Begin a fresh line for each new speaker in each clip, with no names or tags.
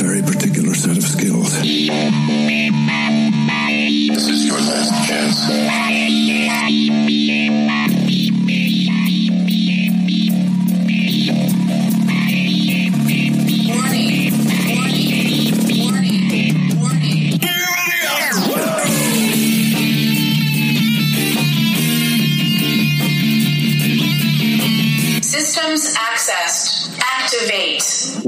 Very particular set of skills.
This is your last chance.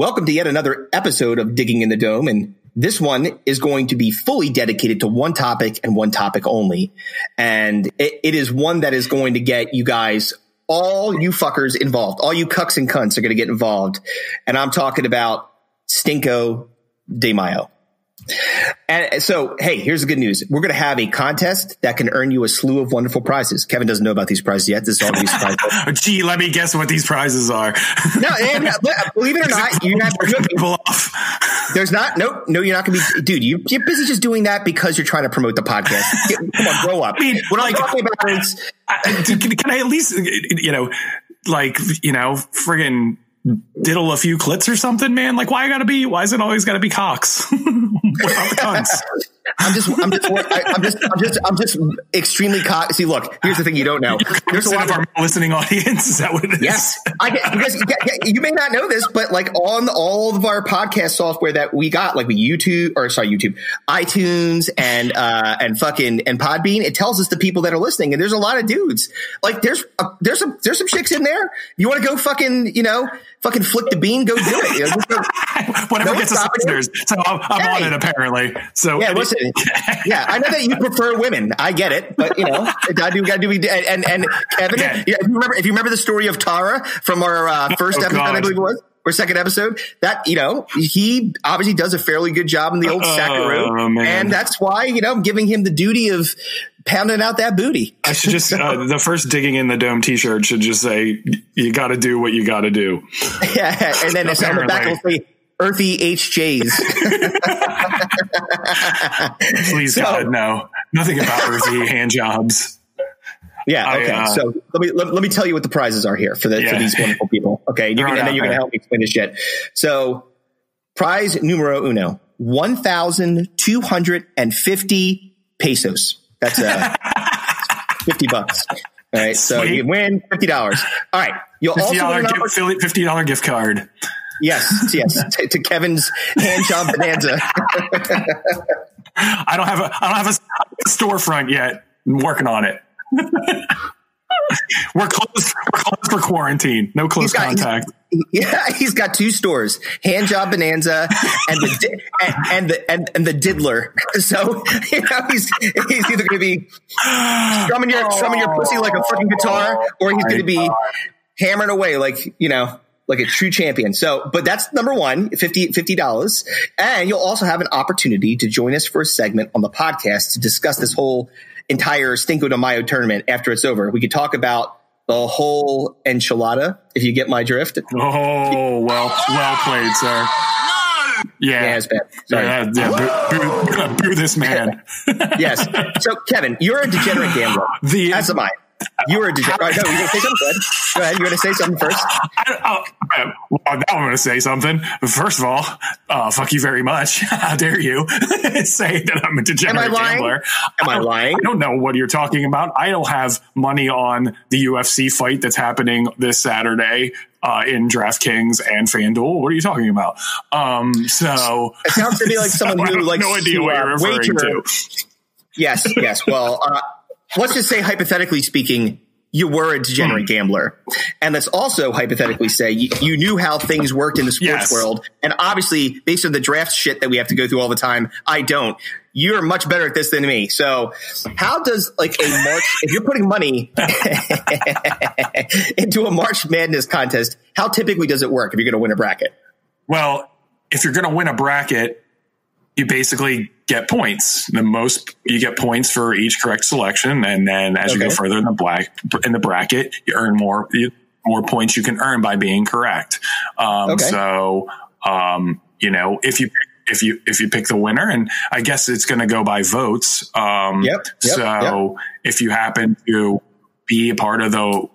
Welcome to yet another episode of Digging in the Dome. And this one is going to be fully dedicated to one topic and one topic only. And it, it is one that is going to get you guys, all you fuckers involved, all you cucks and cunts are going to get involved. And I'm talking about Stinko de Mayo. And so, hey, here's the good news. We're going to have a contest that can earn you a slew of wonderful prizes. Kevin doesn't know about these prizes yet. This is all be surprise.
Gee, let me guess what these prizes are.
No, and, believe it or not, you have
Ripping people off.
There's not, nope, no, you're not going to be, dude, you, you're busy just doing that because you're trying to promote the podcast. Get- come on, grow up.
I mean,
what
like-
I'm talking about is,
can, can I at least, you know, like, you know, friggin' diddle a few clits or something, man? Like, why I gotta be, why is it always gotta be cocks? what about the cunts?
I'm just, I'm just, I, I'm just, I'm just, I'm just extremely co- See, look, here's the thing you don't know. There's a lot
of our listening audience. Is that what it is?
yes, I get, because you may not know this, but like on all of our podcast software that we got, like we YouTube or sorry, YouTube, iTunes and, uh, and fucking, and Podbean, it tells us the people that are listening. And there's a lot of dudes. Like there's, a, there's some, there's some chicks in there. You want to go fucking, you know, fucking flick the bean, go do it. You know, go-
Whatever
No
gets us listeners. So I'm, I'm on it apparently. So
Yeah, listen. Yeah, I know that you prefer women. I get it, but you know, I do got to do. And and Kevin,
Yeah.
if you remember, if you remember the story of Tara from our uh, first
Oh,
episode, I believe it was, or second episode, that you know, he obviously does a fairly good job in the old
Oh,
Sackaroo,
man.
and that's why you know I'm giving him the duty of pounding out that booty.
I should just, uh, the first digging in the dome t-shirt should just say, you gotta do what you gotta do.
Yeah, and then it's on the back will say Earthy HJs.
Please
So-
God, no. Nothing about earthy hand jobs.
Yeah.
I,
Okay.
uh,
so let me let, let me tell you what the prizes are here for the for these wonderful people. Okay, and, you're gonna, and then you're going to help me explain this shit. So, prize numero uno: one thousand two hundred and fifty pesos. That's uh, fifty bucks. All right. So
Sweet.
you win fifty dollars. All right. You'll also
$50
win
gift,
oppor-
fifty dollar gift card.
yes, yes, to, to Kevin's hand job bonanza.
I don't have a I don't have a storefront yet. I'm working on it. we're closed. We're closed for quarantine. No close
He's got- he's-
contact.
Yeah, he's got two stores: Hand Job Bonanza and the and, and the and, and the Diddler. So you know he's he's either going to be strumming your strumming your pussy like a fucking guitar, or he's going to be hammering away like you know like a true champion. So, but that's number one, 50 dollars, and you'll also have an opportunity to join us for a segment on the podcast to discuss this whole entire Stinko de Mayo tournament after it's over. We could talk about the whole enchilada, if you get my drift.
Oh well, well played, sir. Yeah,
Yeah, it's bad. Sorry.
Yeah, yeah, boo, boo, boo this man.
yes. So, Kevin, you're a degenerate gambler.
The-
As am I. You're a degenerate. Right, no, you're going to say something. Go ahead. Go ahead. You're going to say something first.
I, oh, well, now I'm going to say something. First of all, uh, fuck you very much. How dare you say that I'm a degenerate
lying?
gambler?
Am I
don't-
lying?
I don't know what you're talking about. I don't have money on the UFC fight that's happening this Saturday uh, in DraftKings and FanDuel. What are you talking about? Um, so
It sounds to me like someone
I
who
have
likes
no idea
to,
what
uh,
you're referring
wager.
to.
Yes, yes. Well, uh, let's just say hypothetically speaking, you were a
Hmm.
degenerate gambler. And let's also hypothetically say you, you knew how things worked in the sports
Yes.
world. And obviously, based on the draft shit that we have to go through all the time, I don't. you're much better at this than me. So, how does like a March, if you're putting money into a March Madness contest, how typically does it work if you're going to win a bracket?
Well, if you're going to win a bracket, you basically get points. The most you get points for each correct selection, and then as you go further in the black in the bracket, you earn more you, more points you can earn by being correct. Um,
Okay.
So, um, you know, if you if you if you pick the winner, and I guess it's going to go by votes. Um,
Yep, yep,
so if you happen to be a part of the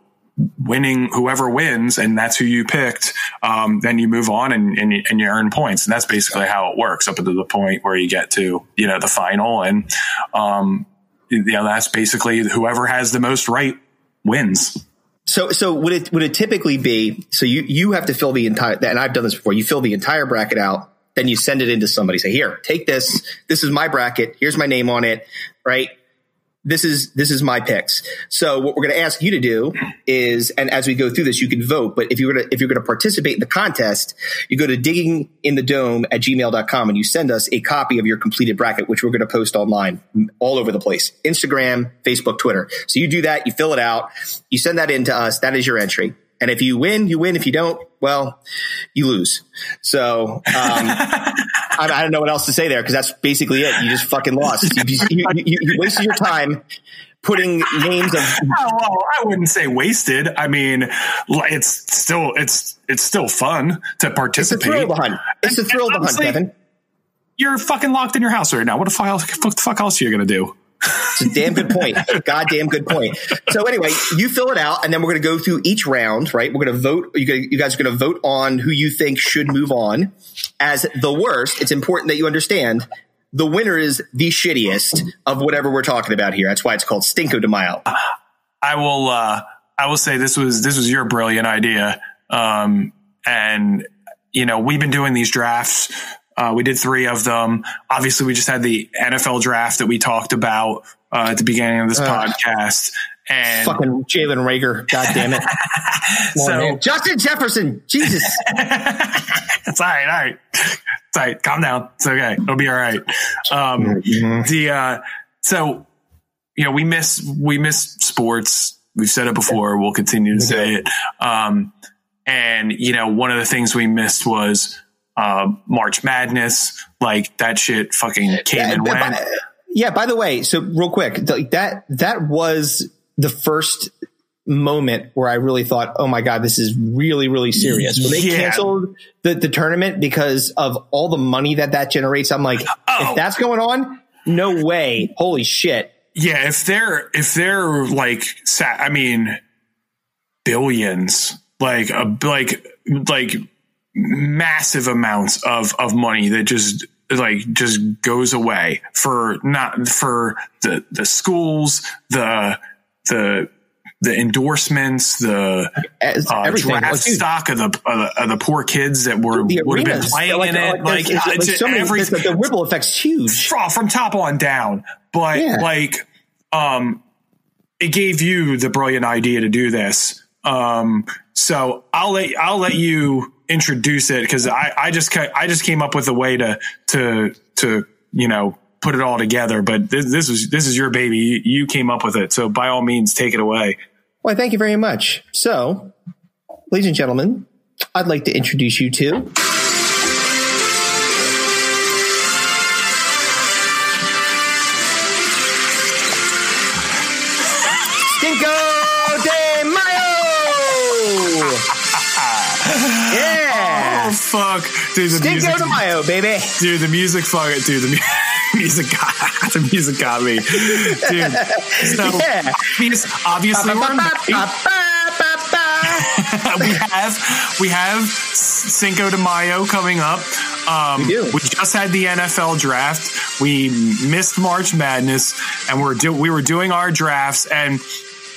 winning whoever wins and that's who you picked um, then you move on and, and, you, and you earn points and that's basically how it works up to the point where you get to you know the final and um, you know that's basically whoever has the most right wins
So, so would it would it typically be? So you you have to fill the entire, and I've done this before. You fill the entire bracket out, then you send it into somebody. Say, here, take this. This is my bracket. Here's my name on it. Right. This is this is my picks. So what we're going to ask you to do is, and as we go through this, you can vote. But if you're going to if you're going to participate in the contest, you go to digging in the dome at gmail.com and you send us a copy of your completed bracket, which we're going to post online all over the place. Instagram, Facebook, Twitter. So you do that, you fill it out, you send that in to us. That is your entry. And if you win, you win. If you don't, well, you lose. So, um, I, I don't know what else to say there because that's basically it. You just fucking lost. You, you, you, you wasted your time putting names of
oh, well, I wouldn't say wasted. I mean, it's still it's it's still fun to participate.
It's a thrill to hunt. It's a
And-
thrill to hunt,
honestly,
Kevin.
You're fucking locked in your house right now. What the fuck else, what the fuck else are you gonna do?
It's a damn good point. Goddamn good point. So anyway, you fill it out, and then we're going to go through each round. Right? We're going to vote. You, guys- are going to vote on who you think should move on as the worst. It's important that you understand the winner is the shittiest of whatever we're talking about here. That's why it's called Stinko de Mayo.
I will uh I will say this was this was your brilliant idea. Um and you know, we've been doing these drafts. Uh, we did three of them. Obviously, we just had the NFL draft that we talked about uh, at the beginning of this podcast. And
Fucking Jalen Reagor. God damn it. On,
so.
Justin Jefferson. Jesus.
it's all right, all right. It's all right. Calm down. It's okay. It'll be all right. Um, the, uh, so, you know, we miss, we miss sports. We've said it before. We'll continue to say it. Um, and, you know, one of the things we missed was, uh, March Madness. Like that shit fucking came and
by-
went.
yeah, by the way, so real quick, th- that that was the first moment where I really thought, "Oh my god, this is really really serious." When they
Yeah.
canceled the, the tournament because of all the money that that generates, I'm like,
Oh.
if that's going on, no way. Holy shit.
Yeah, if they're if they're like, I mean, billions, like a like like massive amounts of of money that just like just goes away for not for the the schools, the the the endorsements, the uh,
everything.
draft
Like,
stock of the, of the of the poor kids that were
the
would have been playing
like,
in it, like,
there's-
uh,
like,
it's
so many,
every-
the, the ripple effect's huge.
from, from top on down. But
Yeah.
like, um, it gave you the brilliant idea to do this. Um, so I'll let I'll let you introduce it because I I just I just came up with a way to to to you know put it all together. But this, this is this is your baby. You, you came up with it, so by all means, take it away.
Well, thank you very much. So, ladies and gentlemen, I'd like to introduce you to
dude! The
Cinco
music,
Mayo, baby.
dude, the music, fuck it, dude. The mu- music got the music got me, dude. So
Yeah.
obvious- obviously, we have we have Cinco de Mayo coming up. Um,
We.
We just had the NFL draft. We missed March Madness, and we're do, we were doing our drafts. And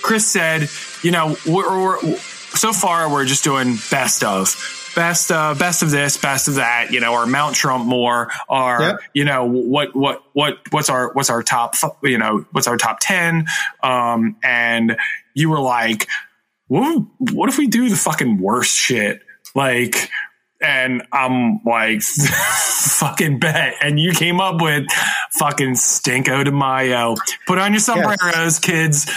Chris said, you know, we're, we're so far we're just doing best of. Best, uh, best of this, best of that, you know, or Mount Trump more, or
Yep.
you know, what, what, what, what's our, what's our top, you know, what's our top ten? Um, and you were like, what, what if we do the fucking worst shit? Like, and I'm like, fucking bet. And you came up with fucking Stinko de Mayo. Put on your sombreros, kids.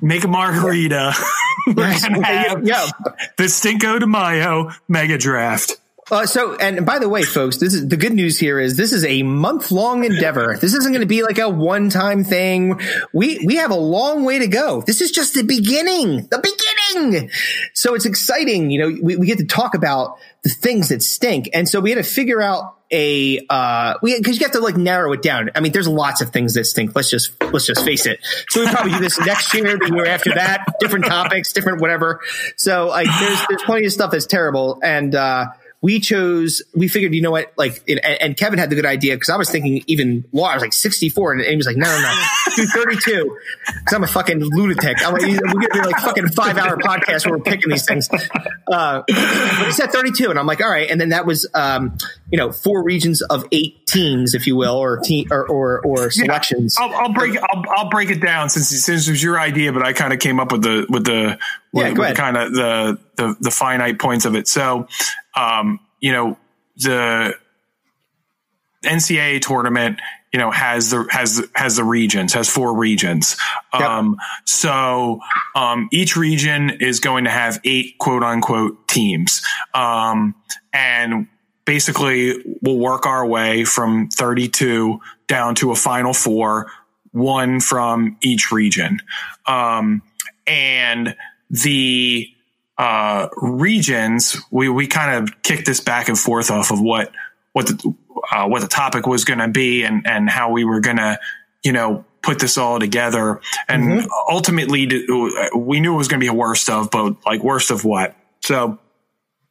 Make a margarita. We're gonna have
yeah.
the Stinko de Mayo mega draft.
Uh, so, and by the way, folks, this is the good news here is this is a month long endeavor. This isn't going to be like a one time thing. We, we have a long way to go. This is just the beginning, the beginning. So it's exciting. You know, we, we get to talk about the things that stink. And so we had to figure out a, uh, we, cause you have to like narrow it down. I mean, there's lots of things that stink. Let's just, let's just face it. So we probably do this next year, the year after that, different topics, different whatever. So like there's, there's plenty of stuff that's terrible. And, uh, we chose, we figured, you know what, like, and, and Kevin had the good idea because I was thinking even law, I was like 64 and he was like, no, no, no, do 32 because I'm a fucking lunatic. I'm like, we're going to be like fucking five hour podcast where we're picking these things. Uh, but he said 32 and I'm like, all right. And then that was, um, you know, four regions of eight teams, if you will, or team or, or, or selections.
I'll, I'll break. I'll, I'll break it down since since it was your idea, but I kind of came up with the with the
Yeah,
with,
go
with
ahead.
kind of the, the the finite points of it. So, um, you know, the NCAA tournament, you know, has the has has the regions, has four regions. Um, so um, each region is going to have eight quote unquote teams, um, and basically we'll work our way from 32 down to a final four, one from each region, um, and the uh, regions, we, we kind of kicked this back and forth off of what, what the, uh, what the topic was going to be and, and how we were going to, you know, put this all together. And ultimately we knew it was going to be a worst of, but like worst of what? So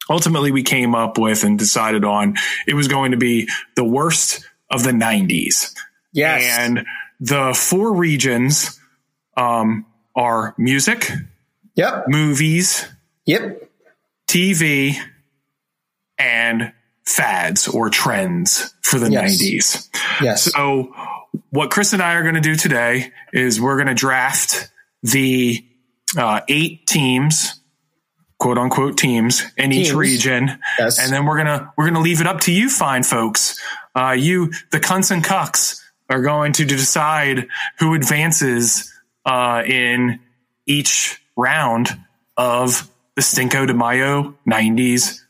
ultimately we came up with and decided on it was going to be the worst of the nineties.
Yes.
And the four regions, um, are music,
Yep.
movies,
Yep.
TV, and fads or trends for the
Yes.
90s.
Yes.
So, what Chris and I are going to do today is we're going to draft the uh, eight teams, quote unquote teams in each region,
Yes.
and then we're gonna we're gonna leave it up to you, fine folks. Uh, you, the cunts and cucks, are going to decide who advances uh, in each round of the Cinco de Mayo '90s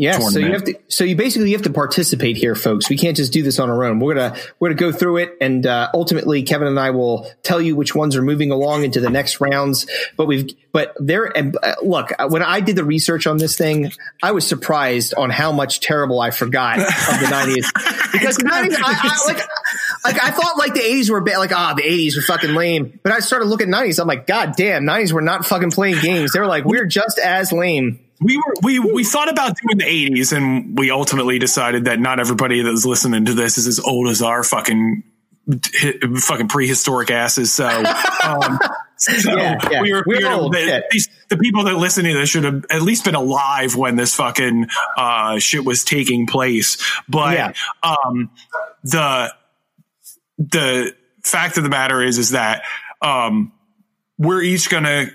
Yes. So you have to. So you basically have to participate here, folks. We can't just do this on our own. We're gonna we're gonna go through it, and uh, ultimately, Kevin and I will tell you which ones are moving along into the next rounds. But we've but there and uh, look when I did the research on this thing, I was surprised on how much terrible I forgot of the nineties because the nineties. I, I, like like I thought like the eighties were bad. Like ah, the eighties were fucking lame. But I started looking at nineties. I'm like, God damn, nineties were not fucking playing games. They were like, we're just as lame.
we were we we thought about doing the 80s and we ultimately decided that not everybody that's listening to this is as old as our fucking fucking prehistoric asses so um so
Yeah, yeah.
we were, we
were old,
the, the people that listen to this should have at least been alive when this fucking uh shit was taking place but
Yeah.
um the the fact of the matter is is that um we're each gonna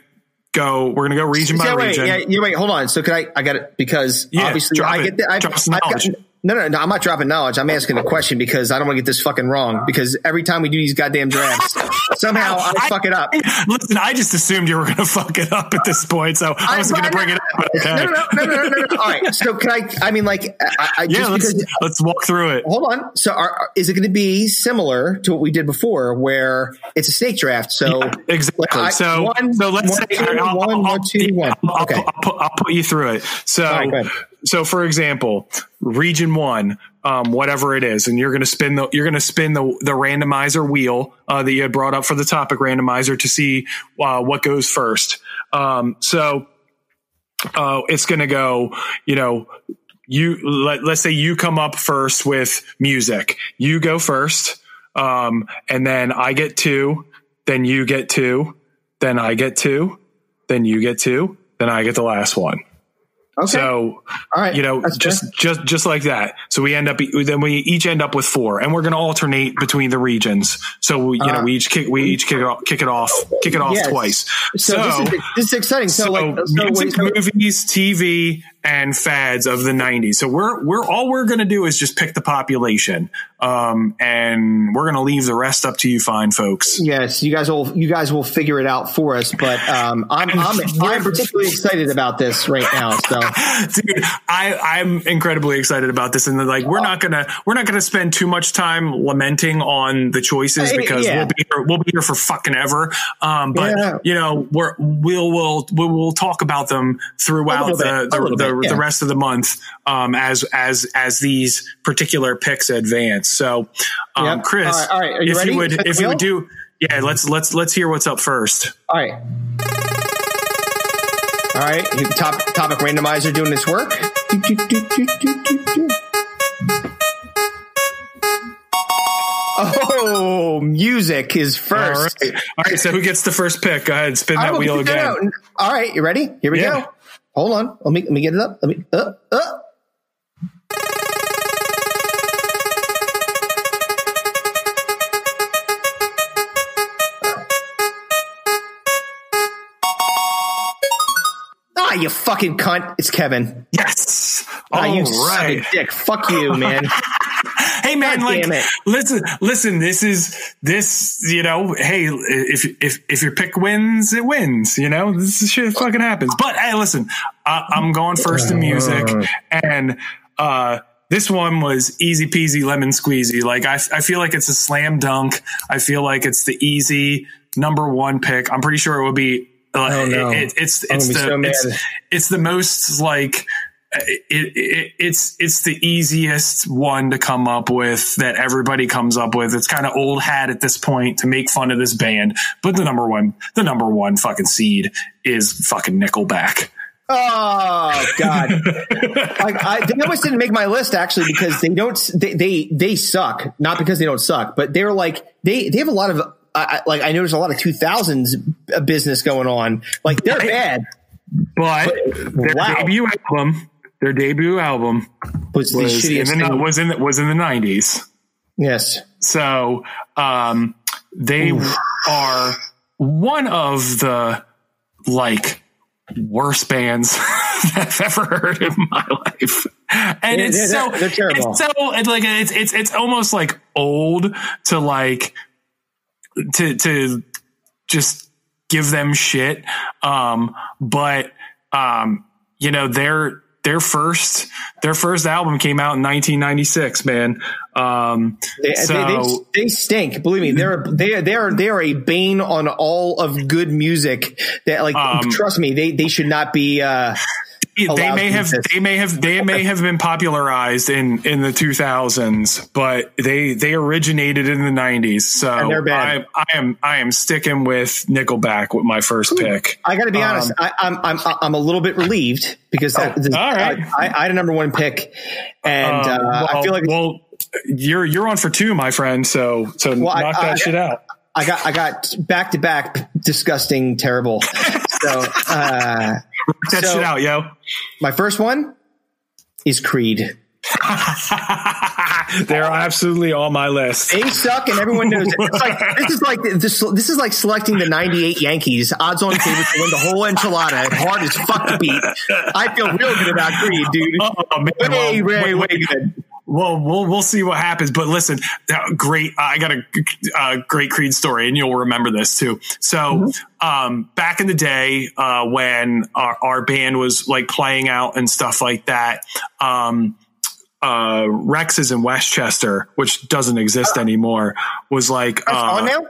go we're gonna go region by
wait,
region
yeah, yeah, wait, hold on. So could I? I got it because
Yeah,
obviously I
it.
get the, I've, I've got,
knowledge.
No, no, no. I'm not dropping knowledge. I'm asking a question because I don't want to get this fucking wrong. Because every time we do these goddamn drafts, somehow I, fuck it up.
Listen, I just assumed you were going to fuck it up at this point, so I wasn't going to bring it up. Okay.
No, no, no, no, no, no, no. All right. So can I? I mean, like, I, I
Yeah, let's
because.
let's walk through it.
Hold on. So, are, is it going to be similar to what we did before, where it's a snake draft? So,
Exactly.
like, I-
so,
one,
so let's
one,
say
two,
I'll,
one,
I'll,
one, two, one.
I'll,
Okay.
I'll, put, I'll put you through it. So,
right, go ahead.
So for example, region one, um, whatever it is, and you're going to spin the you're going to spin the the randomizer wheel uh, that you had brought up for the topic randomizer to see uh, what goes first. Um, so uh, it's going to go, you know, you let, let's say you come up first with music. You go first, um, and then I get two, then you get two, then I get two, then you get two, then I get the last one.
Okay.
So,
All right.
you know,
That's
just
fair.
just just like that. So we end up then we each end up with four, and we're going to alternate between the regions. So we, you know,
Uh,
we each kick we each kick it off, kick it off, kick it off
Yes.
twice.
So, this, is, this is exciting. So,
So,
like, so,
music,
wait, so-
movies, TV, and fads of the 90s. So we're we're all we're going to do is just pick the population. Um and we're going to leave the rest up to you fine folks.
Yes, you guys will you guys will figure it out for us. But um, I'm I'm, I'm particularly excited about this right now. So
Dude, I I'm incredibly excited about this and like we're not going to we're not going to spend too much time lamenting on the choices because
yeah.
we'll be here, we'll be here for fucking ever. Um but
Yeah.
you know, we're we'll we'll we'll, we'll talk about them throughout the
bit,
the,
little
the,
bit,
the rest of the month um as as as these particular picks advance. So um
Yep.
Chris,
All right, all right.
If
ready?
you would if you would do yeah, let's let's let's hear what's up first.
all right, all right. Top topic randomizer doing this work. Oh, music is first.
right. All right, so who gets the first pick? Go ahead, spin that wheel again.
out. All right, you ready? Here we
Yeah.
go. Hold on. Let me let me get it up. Let me uh uh. Ah, you fucking cunt! It's Kevin.
Yes. All
Ah, you
right.
a dick. Fuck you, man.
Hey man,
God
like listen, listen, this is this, you know, hey, if if if your pick wins, it wins, you know? This shit fucking happens. But hey, listen, uh, I'm going first in music and uh this one was easy peasy lemon squeezy. Like I, I feel like it's a slam dunk. I feel like it's the easy number one pick. I'm pretty sure it would be. Uh,
Oh, no.
it- it's it's the
so
it's, it's the most like it, it, it's it's the easiest one to come up with that everybody comes up with. It's kind of old hat at this point to make fun of this band, but the number one, the number one fucking seed is fucking Nickelback.
Oh God! like I, they almost didn't make my list actually because they don't. They they, they suck. Not because they don't suck, but they're like they they have a lot of. I I- like I noticed a lot of 2000s business going on. Like they're bad.
But their
wow.
debut album, their debut album
Was the
was in the, was in the, was in the nineties.
Yes.
So um, they are one of the like worst bands I've ever heard in my life. And
Yeah,
it's
they're-
so
they're terrible.
it's so it's like it's it's it's almost like old to like to to just give them shit. Um, but um, you know, their their first their first album came out in 1996, man. Um,
They,
so
they, they, they stink. Believe me, they're they are they are they are a bane on all of good music. That like
Um,
trust me, they they should not be. uh
they may have
exist.
they may have they may have been popularized in in the 2000s but they they originated in the 90s so
And they're bad.
I, I am i am sticking with nickelback with my first pick
I got to be
Um,
honest. I, I'm I'm I'm a little bit relieved because that, this-
all right.
I, I had a number one pick, and
Um,
uh, I feel like
well you're you're on for two my friend so so
Well, I-
knock that
I-
shit out
I got I got back to back disgusting, terrible. so uh,
Knock that
so-
shit out yo
my first one is Creed.
they're absolutely on my list
They suck, and everyone knows it. It's like this is like this. This is like selecting the '98 Yankees, odds-on favorite to win the whole enchilada. Hard as fuck to beat. I feel real good about Creed, dude.
Oh, man,
way,
well,
way,
wait,
way good.
Well, we'll we'll see what happens. But listen, uh, great. I got a, uh great Creed story, and you'll remember this too. So,
Mm-hmm.
um, back in the day, uh, when our, our band was like playing out and stuff like that, um, uh, Rex's in Westchester, which doesn't exist anymore, was like uh,
on now.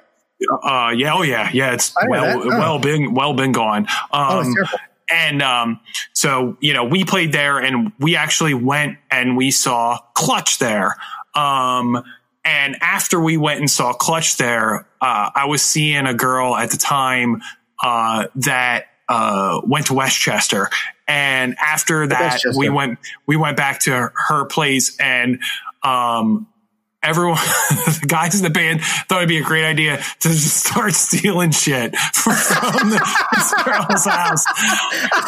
uh, yeah, oh yeah, yeah. It's
I didn't know
well.
Oh.
well been, well been gone.
Oh,
Um,
terrible.
And um, so you know, we played there, and we actually went and we saw Clutch there. Um, and after we went and saw Clutch there, uh, I was seeing a girl at the time uh, that uh, went to Westchester, and after that,
Westchester.
we went we went back to her, her place, and um, everyone, the guys in the band thought it'd be a great idea to just start stealing shit from the, this girl's house.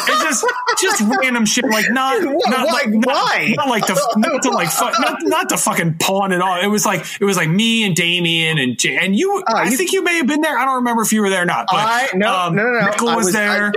It's just, just random shit, like not, not
Why?
like,
Why?
not like to, not to like, fu- not, not to fucking pawn it all. It was like, it was like me and Damien and Jay, and you, I
you-
think you may have been there. I don't remember if you were there or not, but
I- no, no, no, no.
Nickel was,
was-
there.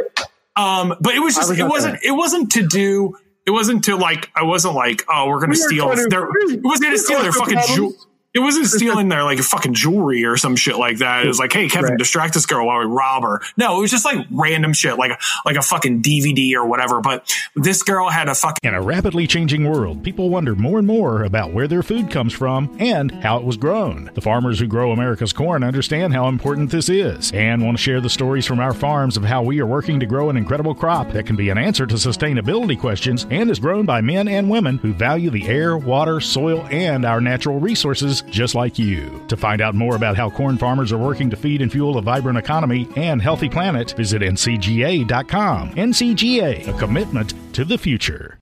um, but it was just,
was
it wasn't, it wasn't to do, it wasn't to like I wasn't like oh we're gonna
We
steal
trying to-
their it wasn't gonna steal their fucking
problems.
jewel. It wasn't stealing their like fucking jewelry or some shit like that. It was like, hey, Kevin,
Right.
distract this girl while we rob her. No, it was just like random shit, like like a fucking DVD or whatever. But this girl had a fucking
In a rapidly changing world, people wonder more and more about where their food comes from and how it was grown. The farmers who grow America's corn understand how important this is and want to share the stories from our farms of how we are working to grow an incredible crop that can be an answer to sustainability questions and is grown by men and women who value the air, water, soil, and our natural resources just like you. To find out more about how corn farmers are working to feed and fuel a vibrant economy and healthy planet, visit ncga.com. NCGA, a commitment to the future.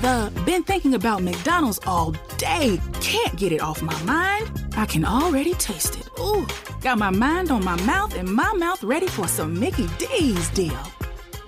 The been thinking about McDonald's all day. Can't get it off my mind. I can already taste it. Ooh, got my mind on my mouth and my mouth ready for some Mickey D's deal.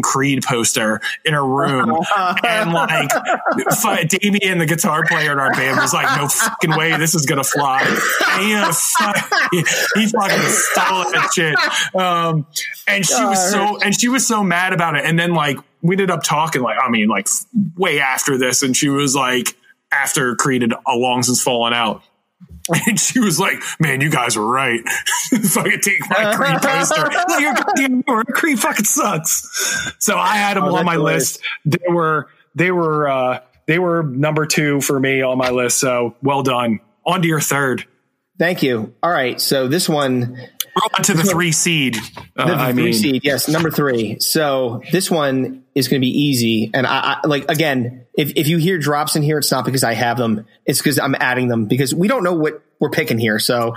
Creed poster in a room, and like Damien, the guitar player in our band, was like, "No fucking way, this is gonna fly." And he, uh, he, he fucking stole that shit. Um, and she was so, and she was so mad about it. And then like we ended up talking, like I mean, like way after this, and she was like, after Creed had uh, long since fallen out. And she was like, "Man, you guys were right. fucking take my Creed poster. Like, right. Creed fucking sucks." So I had them
Oh,
on my
hilarious.
list. They were they were uh, they were number two for me on my list. So well done. On to your third.
Thank you. All right. So this one,
On to the three seed. Uh,
the
I
three
mean,
seed, yes, number three. So this one is going to be easy. And I, I like again, if if you hear drops in here, it's not because I have them. It's because I'm adding them because we don't know what we're picking here. So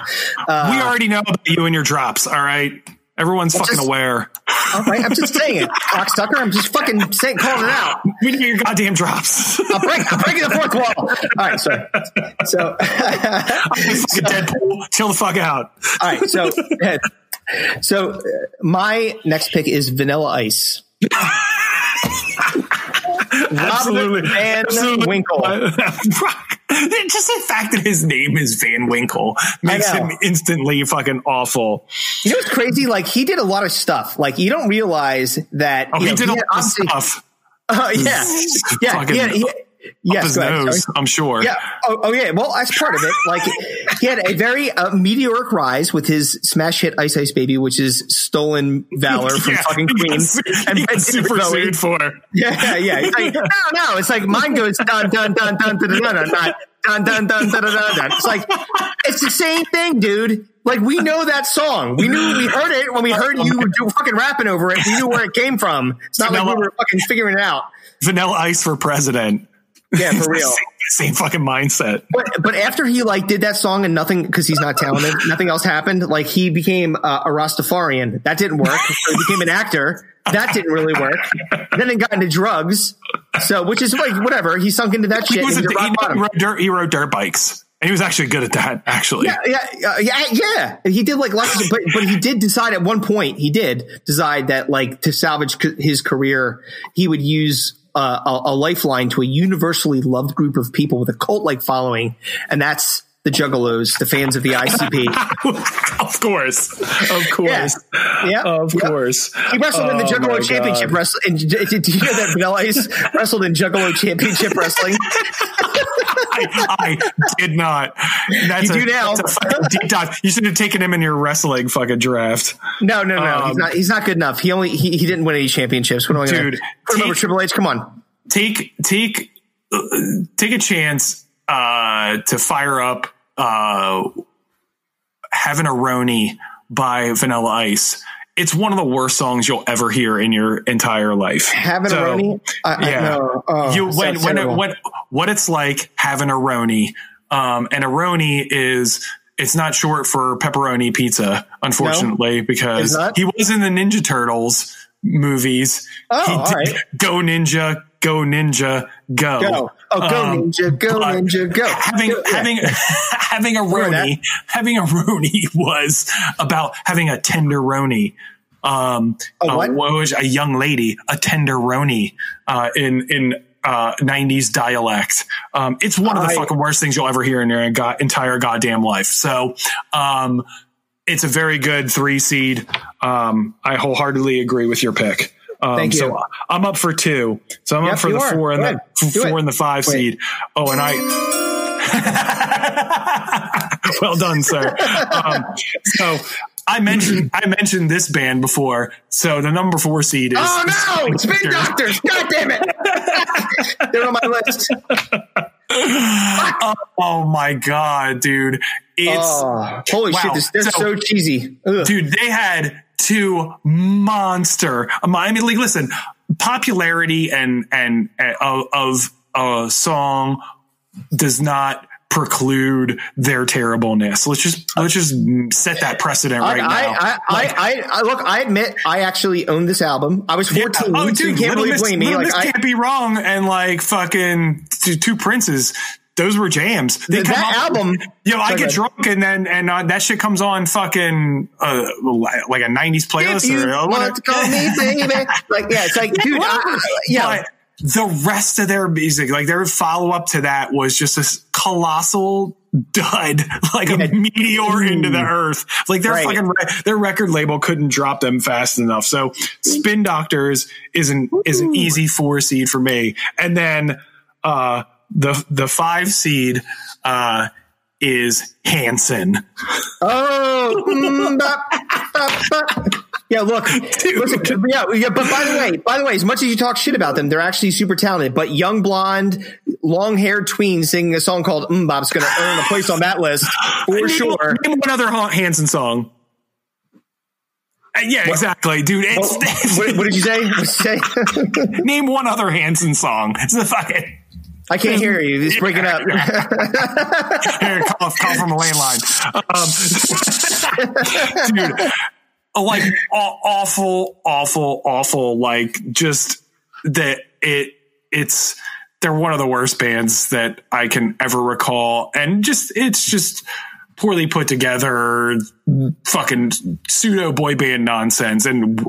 uh,
we already know about you and your drops. All right, everyone's fucking
just-
aware.
all right, I'm just saying it, cocksucker. I'm just fucking saying, calling it out.
We need your goddamn drops.
I'm, break, I'm breaking the fourth wall. All right, so so
fucking Deadpool. Chill the fuck out.
all right, so so uh, my next pick is Vanilla Ice. Robert Van Winkle.
Just the fact that his name is Van Winkle makes him instantly fucking awful.
You know what's crazy? Like he did a lot of stuff. Like you don't realize that.
Oh, he
know,
did a lot of stuff.
Uh, yeah, yeah, yeah. He, yes,
his
go ahead,
nose. I'm sure.
Yeah. Oh, oh, yeah. Well, as part of it, like he had a very uh, meteoric rise with his smash hit "Ice Ice Baby," which is stolen valor from
Yeah,
fucking Queen and
he got super sued for.
Yeah, yeah. It's like, no, no. It's like mine goes dun dun dun dun dun dun dun dun dun dun dun dun dun dun. It's like it's the same thing, dude. Like we know that song. We knew we heard it when we heard you do fucking rapping over it. We knew where it came from. It's not like we were fucking figuring it out.
Vanilla Ice for president.
Yeah, for real.
same, same fucking mindset.
But but after he like did that song and nothing because he's not talented, nothing else happened. Like he became uh, a Rastafarian. That didn't work. So he became an actor. That didn't really work. Then he got into drugs. So which is like whatever. He sunk into that shit.
He, was
and
a,
he's
he, rode dirt, he rode dirt bikes. And he was actually good at that, actually.
Yeah, yeah, uh, yeah, yeah. He did like lots of, but but he did decide at one point. He did decide that like to salvage c- his career, he would use uh, a, a lifeline to a universally loved group of people with a cult like following, and that's the Juggalos, the fans of the ICP.
of course. Of course.
Yeah, yeah,
Of
yeah.
course.
He wrestled in the
Oh,
Juggalo Championship wrestling. Did, did you hear that Vanilla Ice wrestled in Juggalo Championship Wrestling?
I, I did not. That's
You
a,
do now.
Deep dive. You should have taken him in your wrestling fucking draft.
No, no, no. he's
Um,
not. He's not good enough. He only he, he didn't win any championships. What am I going
Dude,
to put him over Triple H? Come on.
Take take uh, take a chance uh, to fire up uh, "Having a Roni" by Vanilla Ice. It's one of the worst songs you'll ever hear in your entire life.
Having
So,
a Roni? I, I,
yeah.
no. Oh,
you when when it, when what it's like having a roni um and a roni is it's not short for pepperoni pizza unfortunately
It's
because he was in the ninja turtles movies
Oh, all right.
go ninja go ninja go
Go. Oh, go
Um,
ninja, go ninja, go.
having
Go- yeah.
having having a roni having a roni was about having a tender roni Um,
A
uh,
what?
was a young lady, a tenderoni, uh, in, in, uh, 90s dialect. Um, it's one of the
I-
fucking worst things you'll ever hear in your entire goddamn life. So, um, it's a very good three seed. Um, I wholeheartedly agree with your pick. Um,
Thank you.
So I'm up for two. So I'm
Yep,
up for the
are.
four and
Go
the
ahead.
Four and the five
Wait.
seed. Oh, and I. well done, sir. Um, so I mentioned I mentioned this band before. So the number four seed is.
Oh no! Spin Doctors! God damn it! They're on my list.
Oh my god, dude! It's
Oh, holy
wow.
shit! This, they're so,
So-
cheesy. Ugh.
dude they had two monster i mean like listen popularity and and uh, of, of a song does not preclude their terribleness let's just let's just set that precedent
I,
right now
I, I,
Like,
I, I, I, look. I admit, I actually own this album. I was
yeah,
fourteen,
oh,
so
dude,
you can't really
Miss-
blame me. Like, I,
can't be wrong, and like fucking two princes. Those were jams. They
that
up-
album-
Yo, I get drunk and then and uh, that shit comes on fucking uh, like a '90s
if
playlist or uh,
want to call me baby, like yeah, it's like, dude, I, yeah.
But the rest of their music, like their follow up to that was just this colossal dud, like a meteor into the earth. Like their
Right.
fucking, re- their record label couldn't drop them fast enough. So Spin Doctors is an, is an easy four seed for me. And then, uh, the, the five seed, uh, is Hanson.
Oh, mm, bop, bop, bop. yeah. Look, listen, yeah, yeah. But by the way, by the way, as much as you talk shit about them, they're actually super talented. But young blonde, long haired tween singing a song called "Mm Bop's" going to earn a place on that list for
Name-
sure.
Name one other Han- Hanson song. Uh, yeah, exactly, dude. It's, it's-
What, what did you say? What did you say?
name one other Hanson song. It's the fucking
I can't hear you. It's breaking up.
here, call, call from a landline. Um, dude, like awful, awful, awful. Like just that it it's they're one of the worst bands that I can ever recall, and just it's just poorly put together, fucking pseudo boy band nonsense. And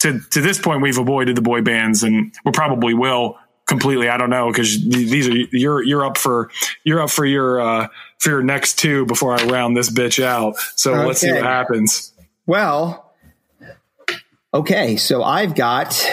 to to this point, we've avoided the boy bands, and we probably will completely. I don't know because these are you're you're up for you're up for your uh, for your next two before I round this bitch out. So let's see what happens.
Well, okay, so I've got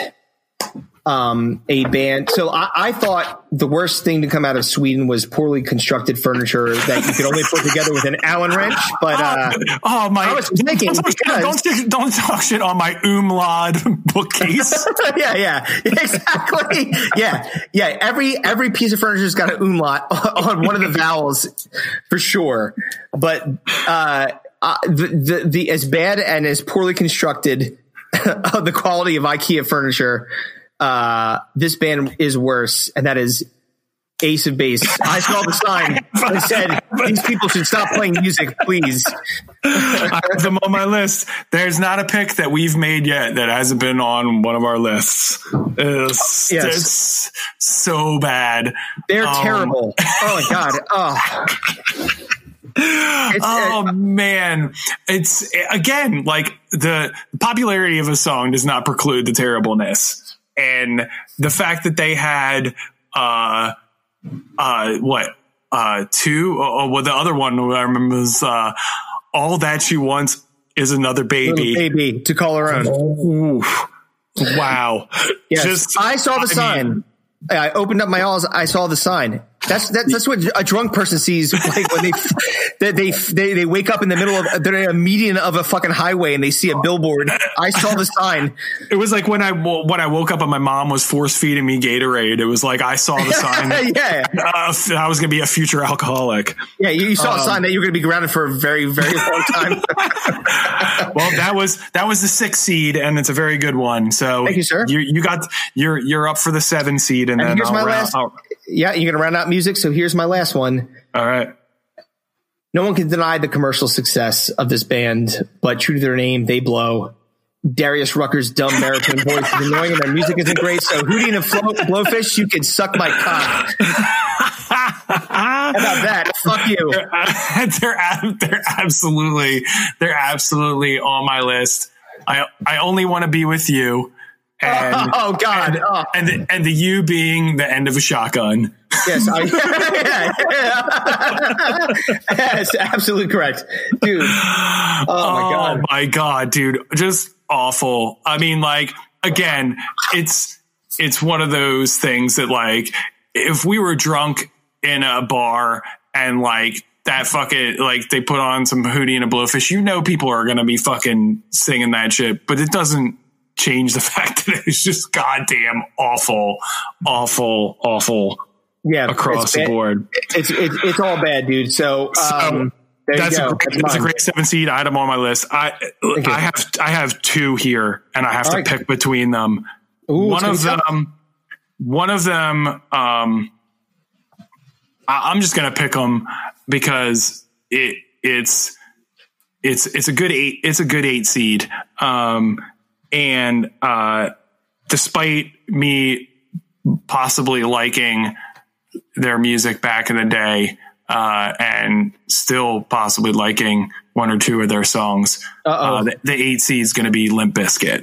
um, a band. So I, I thought the worst thing to come out of Sweden was poorly constructed furniture that you could only put together with an Allen wrench. But uh,
Oh my!
I was thinking
don't,
because-
don't, don't talk shit on my umlaut bookcase.
yeah, yeah, exactly. Yeah, yeah. Every every piece of furniture's got an umlaut on one of the vowels for sure. But uh, uh, the, the the as bad and as poorly constructed of the quality of IKEA furniture, uh, this band is worse, and that is. Ace of Base. I saw the sign that said these people should stop playing music, please.
I have them on my list. There's not a pick that we've made yet that hasn't been on one of our lists. It's,
Yes.
it's so bad.
They're
Um,
terrible. Oh my god. Oh. It's,
Oh
uh,
man, it's again like the popularity of a song does not preclude the terribleness, and the fact that they had uh uh what uh two uh, well the other one I remember was uh all that she wants is another
little
baby.
baby to call her own.
Wow.
Yes.
Just
I saw the
mean,
sign. I opened up my eyes. I saw the sign. That's that's that's what a drunk person sees. Like when they they they they, they wake up in the middle of they're in a median of a fucking highway and they see a billboard. I saw the sign.
It was like when I when I woke up and my mom was force feeding me Gatorade. It was like I saw the sign.
yeah,
uh, I was going to be a future alcoholic.
yeah. You, you saw
Um,
a sign that you're going to be grounded for a very very long time.
Well, that was that was the sixth seed, and it's a very good one. So
Thank you, sir.
You, you got you're you're up for the seven seed, and,
And
then
here's
I'll
my
round-
last.
I'll-
Yeah, you're going to round out music. So here's my last one.
all right.
No one can deny the commercial success of this band, but true to their name, they blow. Darius Rucker's dumb baritone voice is annoying and their music isn't great. So Hootie and Flo- Blowfish, you can suck my cock. How about that? Fuck you.
they're ab- they're absolutely they're absolutely on my list. I I only want to be with you. And,
Oh, God.
And,
Oh.
and, the, and the you being the end of a shotgun.
Yes, I, yeah, yes, absolutely correct, dude. Oh my oh, god.
my god, dude, just awful. I mean, like again, it's it's one of those things that like if we were drunk in a bar and like that fucking like they put on some hootie and a blowfish, you know people are gonna be fucking singing that shit, but it doesn't change the fact that it's just goddamn awful, awful, awful
Yeah,
across the board.
It's it's it's all bad, dude. So, um, there
that's a great,
That's
that's a great seven seed item on my list. I. I have I have two here, and I have
All
to
right.
pick between them.
Ooh,
one of
tough.
them, one of them. Um, I, I'm just gonna pick them because it it's it's it's a good eight. It's a good eight seed. Um, and uh, despite me possibly liking their music back in the day uh, and still possibly liking one or two of their songs. Uh, the, the eight seed is going to be Limp Bizkit.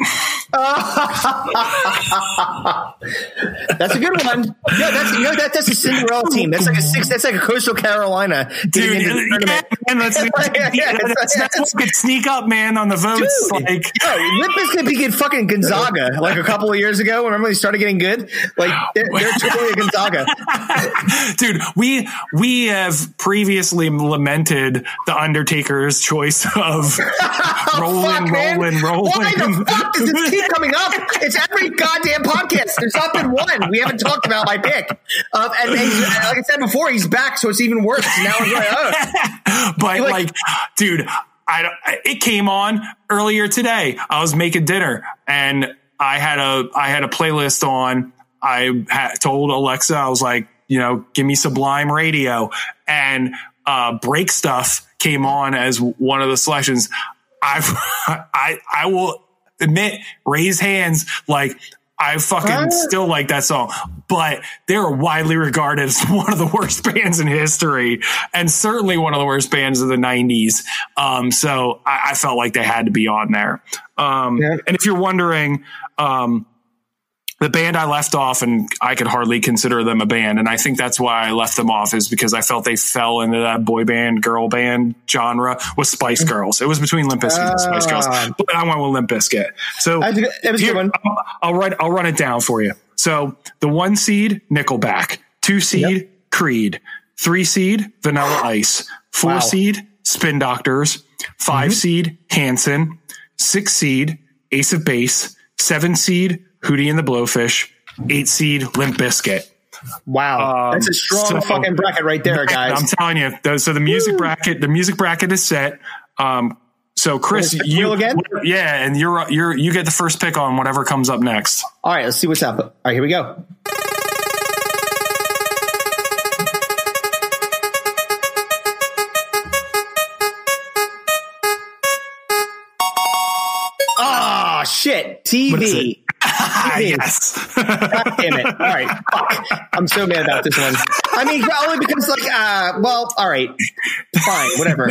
That's a good one. Yeah, that's you know that that's a Cinderella team. That's like a six. That's like a Coastal Carolina
Dude,
getting into the
yeah,
tournament.
man, that's,
Yeah, yeah,
that's, that's could sneak up, man, on the votes.
Dude,
like,
yo, Limp Bizkit beat fucking Gonzaga like a couple of years ago. Remember they started getting good? Like they're, they're totally a Gonzaga.
dude, we we have previously lamented the Undertaker's choice of rolling,
Fuck,
rolling, rolling.
Why the fuck does this keep coming up? It's every goddamn podcast. There's not been one. We haven't talked about my pick. Um, and, and like I said before, he's back, so it's even worse. Now I'm like, oh.
but
Like-
like, dude, I it came on earlier today. I was making dinner and I had a I had a playlist on. I had told Alexa I was like, you know, give me Sublime Radio and uh, Break Stuff came on as one of the selections. I I I will admit, raise hands, like. I fucking still like that song, but they're widely regarded as one of the worst bands in history and certainly one of the worst bands of the 90s. Um, so I, I felt like they had to be on there. Um,
Yeah.
and if you're wondering, um, the band I left off, and I could hardly consider them a band, and I think that's why I left them off, is because I felt they fell into that boy band, girl band genre with Spice Girls. It was between Limp Bizkit and Spice Girls,
Ah.
but I went with Limp Bizkit. So
That's a good- that was a good one.
I'll, I'll write. I'll run it down for you. So the one seed Nickelback, two seed Creed, three seed Vanilla Ice, four
Wow.
seed Spin Doctors, 5 seed Hanson, six seed Ace of Base, seven seed Hootie and the Blowfish, eight seed Limp Bizkit.
Wow, that's a strong
so-
fucking bracket right there, guys.
I'm telling you. the- So the music bracket, the music bracket is set. Um, so Chris, you
again?
yeah, and you're you're you get the first pick on whatever comes up next.
All right, let's see what's up. All right, here we go. Oh shit! TV.
Ah, yes.
God damn it! All right, fuck. I'm so mad about this one. I mean, only because like, uh, well, all right, fine, whatever.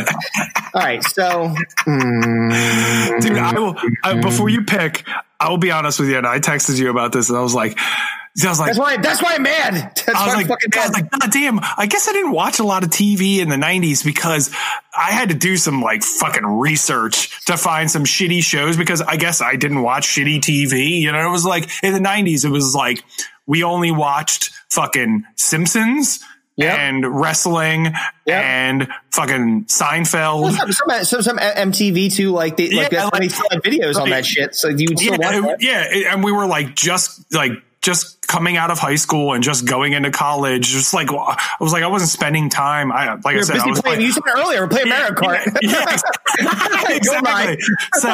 All right, so mm,
Dude, I will. I, before you pick, I will be honest with you. And I texted you about this, and I was like, I was like,
that's why that's why I'm mad. That's
I
why
was
I'm
like,
fucking
I was like, God damn, I guess I didn't watch a lot of TV in the 90s because I had to do some like fucking research to find some shitty shows because I guess I didn't watch shitty TV. You know, it was like in the 90s, it was like we only watched fucking Simpsons.
Yep.
And wrestling
Yep.
and fucking Seinfeld.
some, some, some, some MTV too, like they like
Yeah,
that's
like-
like, videos on that shit. So you would still
yeah, yeah, and we were like just like just coming out of high school and just going into college. Just like I was like I wasn't spending time. I like I
You're
said, I was
playing.
like,
you said earlier, playing Mario Kart.
yeah,
mine.
exactly. so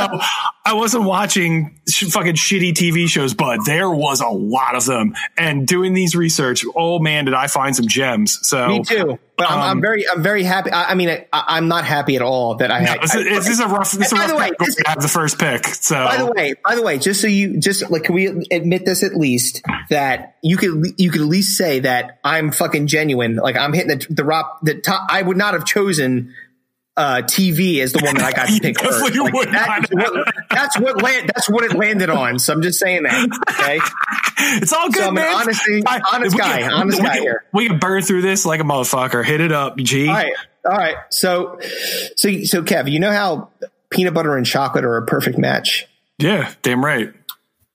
I wasn't watching sh- fucking shitty TV shows, but there was a lot of them. And doing these research, oh man, did I find some gems? So
Me too. But I'm, I'm
um,
very, I'm very happy. I, I mean, I, I'm not happy at all that I
No,
had.
this, is,
I-
this is a rough. This is a rough
the way, this-
to have the first pick. So
By the way, by the way, just so you just like, can we admit this at least that you could you could at least say that I'm fucking genuine. Like I'm hitting the the rock the top. I would not have chosen uh TV as the one that I got to pick first. Like, that, what- that's what land, that's what it landed on. So I'm just saying that. Okay.
It's all good,
So I'm an
man.
honestty-
I-
honest guy,
can-
honest
we
guy here.
We can burn through this like a motherfucker. Hit it up, G.
All right. All right. So, so, so Kev, you know how peanut butter and chocolate are a perfect match?
Yeah, damn right.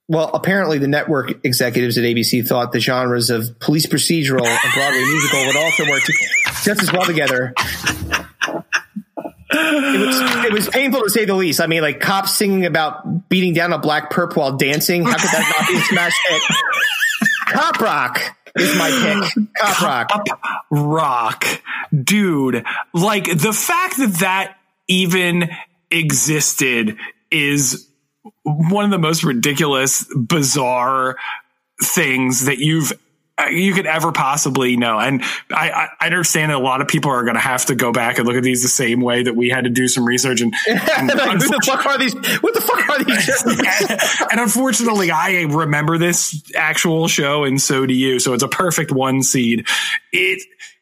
Well, apparently the network executives at ABC thought the genres of police procedural and Broadway musical would also work just as well together. It was, it was painful to say the least. I mean, like cops singing about beating down a black perp while dancing. How could that not be a smash hit? Cop rock is my pick. Cop rock.
rock dude like the fact that that even existed is one of the most ridiculous bizarre things that you've you could ever possibly know and I, I understand that a lot of people are going to have to go back and look at these the same way that we had to do some research and, and
Like, who the fuck are these? What the fuck are these?
and unfortunately, I remember this actual show, and so do you. So it's a perfect one seed. It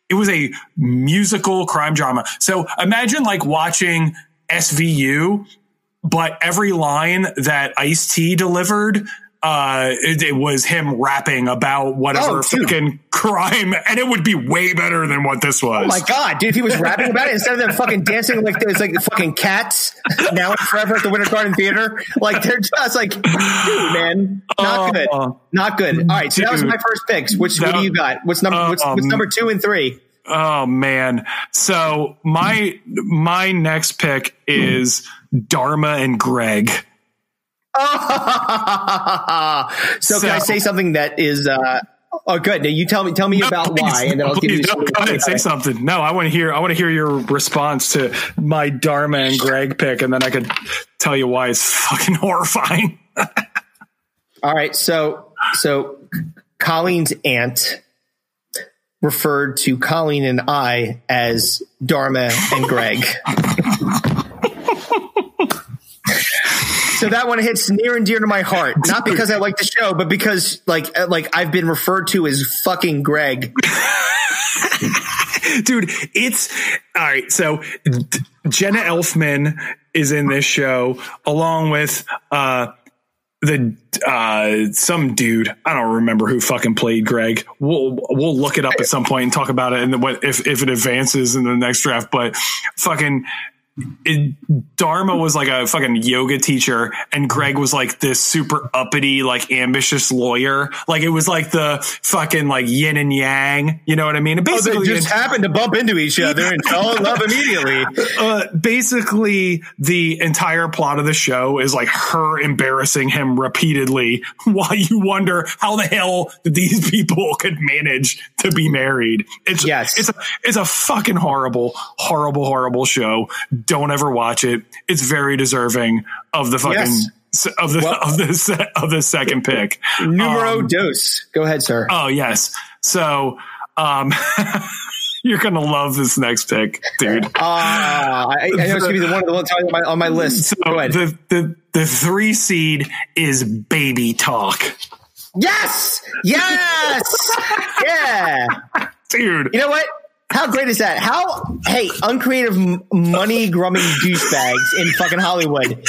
it was a musical crime drama. So imagine like watching SVU, but every line that Ice T delivered. Uh, it, it was him rapping about whatever
Oh,
fucking crime, and it would be way better than what this was.
Oh my god, dude! If he was rapping about it instead of them fucking dancing like there's like fucking cats now and forever at the Winter Garden Theater, like they're just like, dude, man, not good,
Oh,
not good. All right, so that was my first picks. Which what do you got? What's number? What's, what's
Um,
number two and three?
Oh man. So my my next pick is Dharma and Greg.
so, can I say something that is? uh Oh, good. Now you tell me. Tell me about
Please,
why, and then I'll give you.
no, go
to
ahead,
say
say
about it.
something. No, I want to hear I want to hear your response to my Dharma and Greg pick, and then I could tell you why it's fucking horrifying.
All right, so so Colleen's aunt referred to Colleen and I as Dharma and Greg. so that one hits near and dear to my heart, not because I like the show, but because like uh, like I've been referred to as fucking Greg.
dude it's all right so jenna elfman is in this show along with uh the uh some dude i don't remember who fucking played greg. We'll we'll look it up at some point and talk about it and what if if it advances in the next draft but fucking it, Dharma was like a fucking yoga teacher, and Greg was like this super uppity, like ambitious lawyer. Like it was like the fucking like yin and yang. You know what I mean? And
Oh,
basically,
just happened to bump into each other and fall in love immediately.
uh, basically the entire plot of the show is like her embarrassing him repeatedly while you wonder how the hell these people could manage to be married. It's
Yes.
it's a, it's a fucking horrible, horrible, horrible show. Don't ever watch it. It's very deserving of the fucking
Yes.
of the
Well-
of the of the second pick.
Numero
Um,
dos. Go ahead, sir.
Oh yes. So um you're gonna love this next pick, dude.
Ah, I, I know it's gonna be the one of the ones on my, on my list.
So
Go ahead.
the, the the three seed is baby talk.
yes, yes, yeah.
Dude.
You know what? How great is that? How hey, uncreative money grubbing douchebags in fucking Hollywood.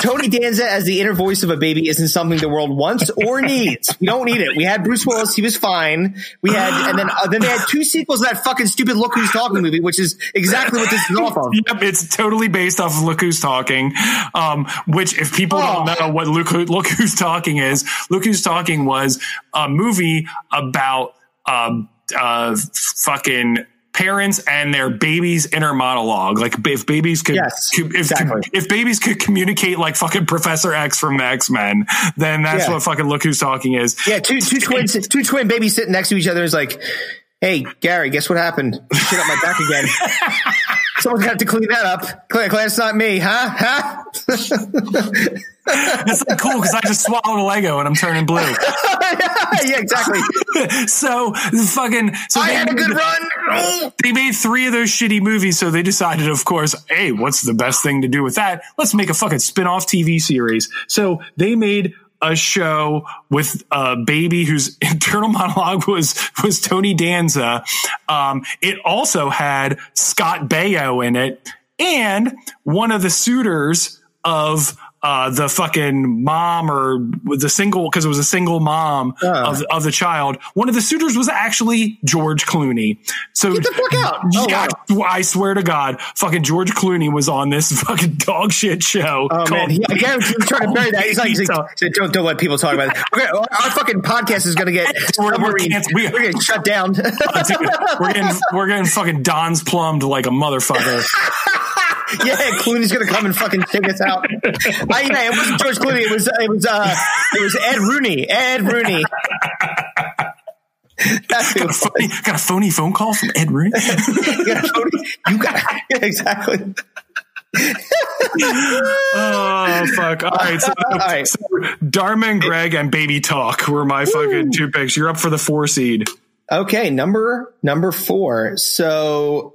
Tony Danza as the inner voice of a baby isn't something the world wants or needs. We don't need it. We had Bruce Willis; he was fine. We had, and then uh, then they had two sequels of that fucking stupid "Look Who's Talking" movie, which is exactly what this is off of.
Yep, it's totally based off of Look Who's Talking. Um, which if people
Oh.
don't know what Look, Look Who's Talking is, Look Who's Talking was a movie about um uh fucking parents and their babies inner monologue like if babies could
Yes,
if,
exactly.
if babies could communicate like fucking professor x from the x-men then that's
Yeah.
what fucking look who's talking is
Yeah, two two twins, two twin babies sitting next to each other is like, "Hey, Gary, guess what happened? Shit up my back again. Someone's got to clean that up. Glad, glad it's not me, huh? Huh?
it's like cool because I just swallowed a Lego and I'm turning blue.
yeah, exactly.
so fucking so
I
they
had a good run.
they made three of those shitty movies, so they decided, of course, hey, what's the best thing to do with that? Let's make a fucking spin-off TV series. So they made a show with a baby whose internal monologue was was Tony Danza. Um, it also had Scott Baio in it, and one of the suitors of uh, the fucking mom or the single because it was a single mom
Uh.
of, of the child. One of the suitors was actually George Clooney. So
Get the fuck out. Oh,
yeah, I swear to God, fucking George Clooney was on this fucking dog shit show.
Oh man, he, I guarantee he's trying to bury that. He's like, he's like don't, don't let people talk about it. Gonna, our fucking podcast is going to get
We're- we're
submarine.
canc- we-
we're getting shut down.
we're getting we're getting fucking Don's plumbed like a motherfucker.
Yeah, Clooney's going to come and fucking take us out. I, yeah, it wasn't George Clooney. It was it was uh it was Ed Rooney. Ed Rooney. That's who it was.
Phony- got a phony phone call from Ed Rooney.
You got, you got yeah, exactly.
Oh fuck! All right, so,
All right.
so Darman, Greg, and Baby Talk were my fucking two picks. You're up for the four seed.
Okay, number number four. So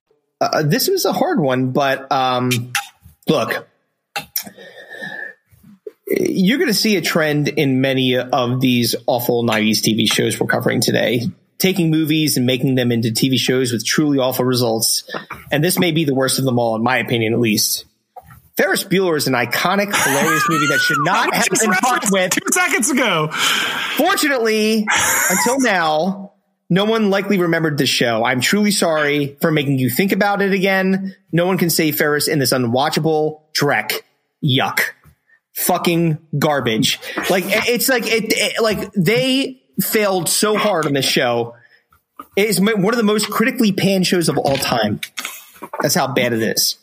Uh, this was a hard one, but um, look, you're going to see a trend in many of these awful 90s TV shows we're covering today. Taking movies and making them into TV shows with truly awful results. And this may be the worst of them all, in my opinion, at least. Ferris Bueller is an iconic, hilarious movie that should not have been fucked with.
two seconds ago.
Fortunately, until now, no one likely remembered the show. I'm truly sorry for making you think about it again. No one can save Ferris in this unwatchable dreck. Yuck. Fucking garbage. Like it's like it, it- like they failed so hard on this show. It is one of the most critically panned shows of all time. That's how bad it is.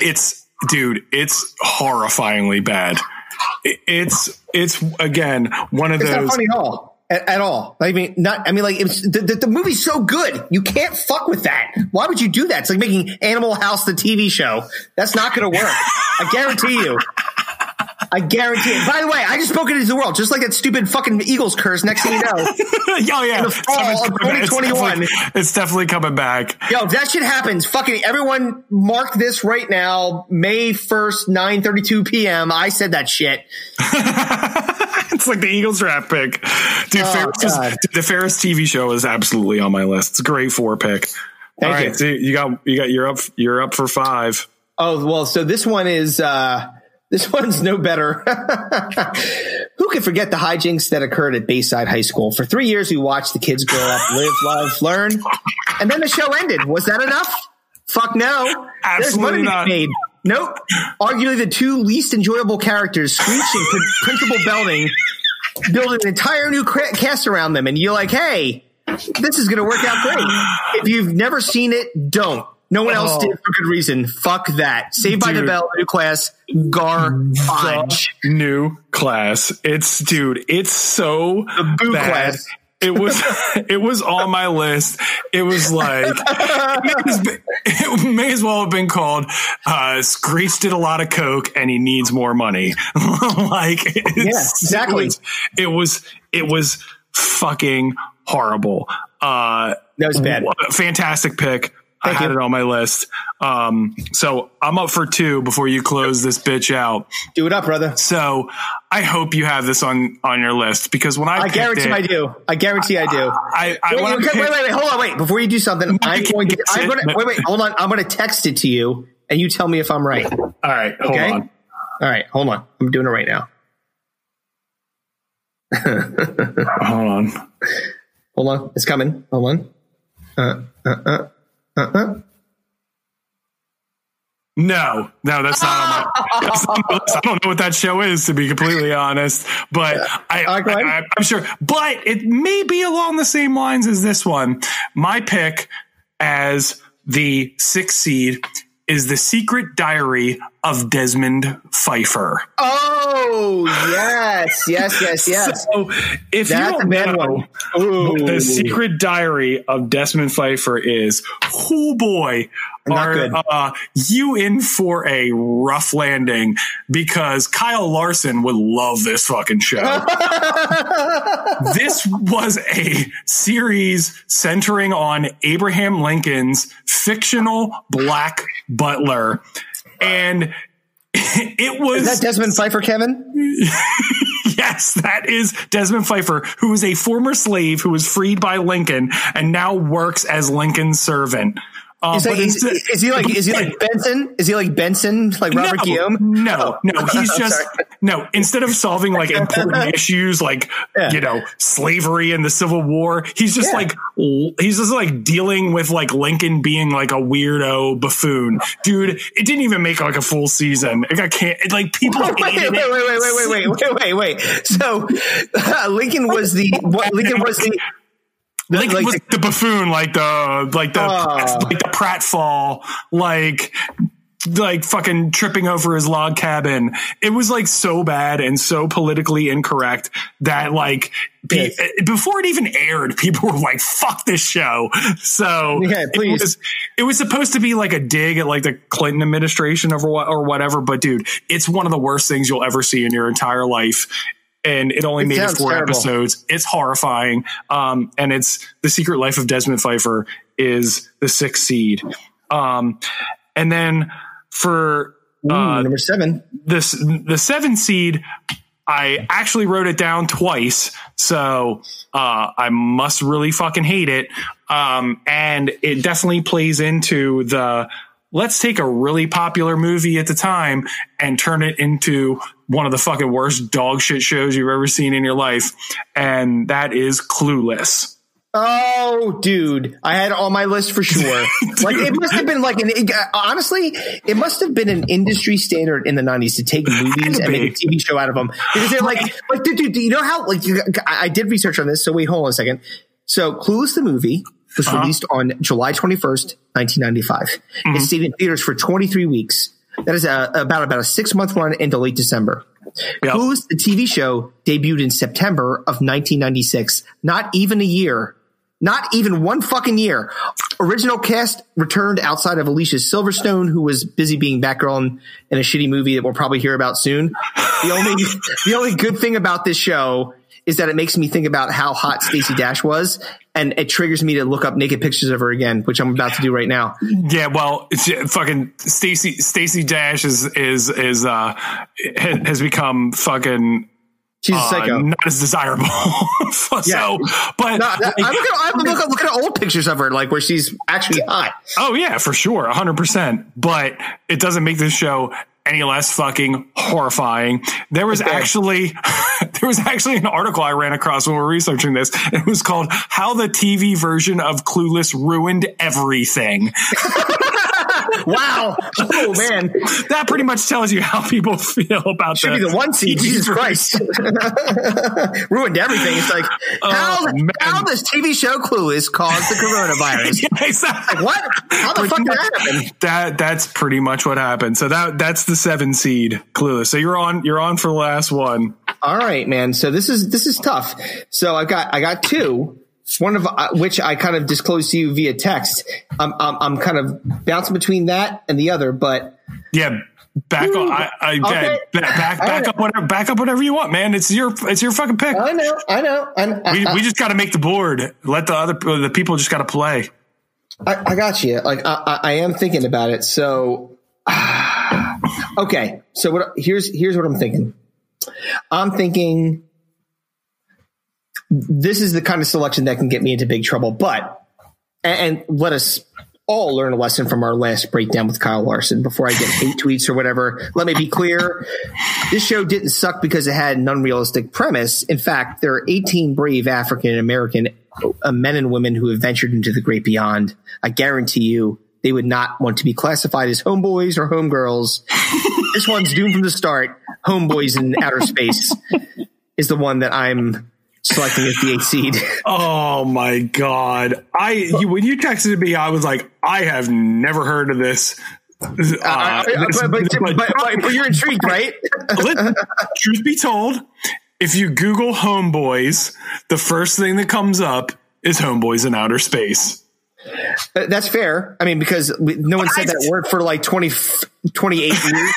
It's dude, it's horrifyingly bad. It's it's again one of
It's
those.
At all. At, all. I mean, not. I mean, like, it's the, the, the movie's so good, you can't fuck with that. Why would you do that? It's like making Animal House the TV show. That's not going to work. I guarantee you. I guarantee it. By the way, I just spoke it into the world, just like that stupid fucking Eagles curse. Next thing you know,
oh yeah,
in the fall of 2021.
It's definitely, it's definitely coming back.
Yo, if that shit happens, fucking everyone mark this right now, May 1st, 9.32 p.m. I said that shit.
It's like the Eagles draft pick, dude.
Oh,
Ferris is, dude, the Ferris TV show is absolutely on my list. It's a great four pick.
Thank
All right,
you.
so you got you got you're up you're up for five.
Oh well, so this one is uh this one's no better. Who can forget the hijinks that occurred at Bayside High School? For three years, we watched the kids grow up, live, love, learn, and then the show ended. Was that enough? Fuck no. There's
Absolutely
money
not.
made. Nope. Arguably, the two least enjoyable characters, Screech and Principal Belding, build an entire new cast around them, and you're like, hey, this is going to work out great. If you've never seen it, don't. No one else
Oh.
did for good reason. Fuck that. Saved by the Bell, new class, garbage.
The new class. It's dude. It's so
boo
bad.
class.
It was it was on my list. It was like it, may as- it may as well have been called uh Screech did a lot of coke and he needs more money. like
Yeah, exactly.
It was, it was it was fucking horrible. Uh
That was bad.
fantastic pick. I had
you.
it on my list. Um, so I'm up for two before you close this bitch out.
Do it up, brother.
So I hope you have this on on your list because when I
I guarantee
it,
I do. I guarantee I do.
I, I
wait, okay,
picked-
wait, wait, wait, hold on, wait. Before you do something, I'm going to, I'm going to, wait, wait, hold on. I'm going to text it to you and you tell me if I'm right.
All right, hold
Okay?
on.
All right, hold on. I'm doing it right now.
Hold on.
Hold on. It's coming. Hold on. Uh, uh, uh,
No, no, that's not on my. That's not on my list. I don't know what that show is, to be completely honest. But I,
okay.
I, I'm sure. But it may be along the same lines as this one. My pick as the sixth seed is the Secret Diary of Desmond Pfeiffer.
Oh yes, yes, yes, yes.
So if
That's
you don't know what the secret diary of Desmond Pfeiffer is, oh boy,
Not
are uh, you in for a rough landing? Because Kyle Larson would love this fucking show. this was a series centering on Abraham Lincoln's fictional black butler. And it was
Is that Desmond Pfeiffer, Kevin?
yes, that is Desmond Pfeiffer, who is a former slave who was freed by Lincoln and now works as Lincoln's servant. Uh,
Is, that, is, is he like is he like Benson? Is he like Benson, like Robert
no,
Guillaume?
No, no, he's just no. Instead of solving like important issues like
Yeah.
you know slavery and the Civil War, he's just
Yeah.
like he's just like dealing with like Lincoln being like a weirdo buffoon, dude. It didn't even make like a full season. It got can't like people.
Wait, wait, wait, wait, wait, wait, wait, wait, wait, wait. So uh, Lincoln was the what, Lincoln was the
Lincoln
like
was
the-
the buffoon, like the like the
Oh.
like the pratfall, like like fucking tripping over his log cabin. It was like so bad and so politically incorrect that like before it even aired, people were like, "Fuck this show." So
Yeah, please.
it was it was supposed to be like a dig at like the Clinton administration or what or whatever. But dude, it's one of the worst things you'll ever see in your entire life. And it only
It
made it four
terrible.
episodes. It's horrifying. Um, and it's the secret life of Desmond Pfeiffer is the sixth seed. Um, and then for
Ooh,
uh,
number seven.
this the seven seed i actually wrote it down twice so uh i must really fucking hate it um and it definitely plays into the let's take a really popular movie at the time and turn it into one of the fucking worst dog shit shows you've ever seen in your life and that is clueless
Oh, dude, I had it on my list for sure. like it must have been like an honestly, it must have been an industry standard in the '90s to take movies and make a TV show out of them because they're like, like, dude, dude, do you know how? Like, you, I I did research on this. So wait, hold on a second. So, Clueless the movie was
Uh-huh.
released on July 21st, 1995.
Mm-hmm.
It stayed in theaters for 23 weeks. That is a, about about a six month run into late December.
Yep.
Clueless, the TV show, debuted in September of 1996. Not even a year. Not even one fucking year. Original cast returned outside of Alicia Silverstone, who was busy being Batgirl in, in a shitty movie that we'll probably hear about soon. The only the only good thing about this show is that it makes me think about how hot Stacey Dash was, and it triggers me to look up naked pictures of her again, which I'm about to do right now.
Yeah, well, uh, fucking Stacy Stacy Dash is is is uh has become fucking
She's a
uh, not as desirable. so,
Yeah.
but
No, I
like,
look at, I look at old pictures of her, like where she's actually hot.
oh yeah, for sure, hundred percent. But it doesn't make this show any less fucking horrifying. There was
Okay.
actually there was actually an article I ran across when we were researching this. It was called "How the TV version of Clueless Ruined Everything."
Wow. Oh man.
that pretty much tells you how people feel about
Should be the one seed. Jesus. Christ. Ruined everything. It's like how,
Oh,
how this TV show Clueless caused the coronavirus.
Yeah, exactly.
What? How the
Pretty
fuck did that happen?
That that's pretty much what happened. So that that's the seven seed clueless. So you're on you're on for the last one.
All right, man. So this is this is tough. So I've got I got two. One of uh, which I kind of disclosed to you via text. I'm I'm, I'm kind of bouncing between that and the other, but
Yeah, back on. I, I
Okay.
back back, back up whatever back up whatever you want, man. It's your it's your fucking pick.
I know, I know, and
we,
I,
we just got to make the board. Let the other the people just got to play.
I, I got you. Like I, I, I am thinking about it. So okay. So what? Here's here's what I'm thinking. I'm thinking this is the kind of selection that can get me into big trouble. But and, and let us all learn a lesson from our last breakdown with Kyle Larson. Before I get hate tweets or whatever, let me be clear: this show didn't suck because it had an unrealistic premise. In fact, there are 18 brave African American uh, men and women who have ventured into the great beyond. I guarantee you, they would not want to be classified as homeboys or homegirls. this one's doomed from the start. Homeboys in outer space is the one that I'm selecting as the eighth seed.
Oh my god! I you, when you texted me, I was like, I have never heard of this. Uh,
Uh,
this-
but, but, but, but, but you're intrigued, right?
Truth be told, if you Google homeboys, the first thing that comes up is homeboys in outer space.
Uh, That's fair. I mean, because we, no one said that word for like 20, 28 years.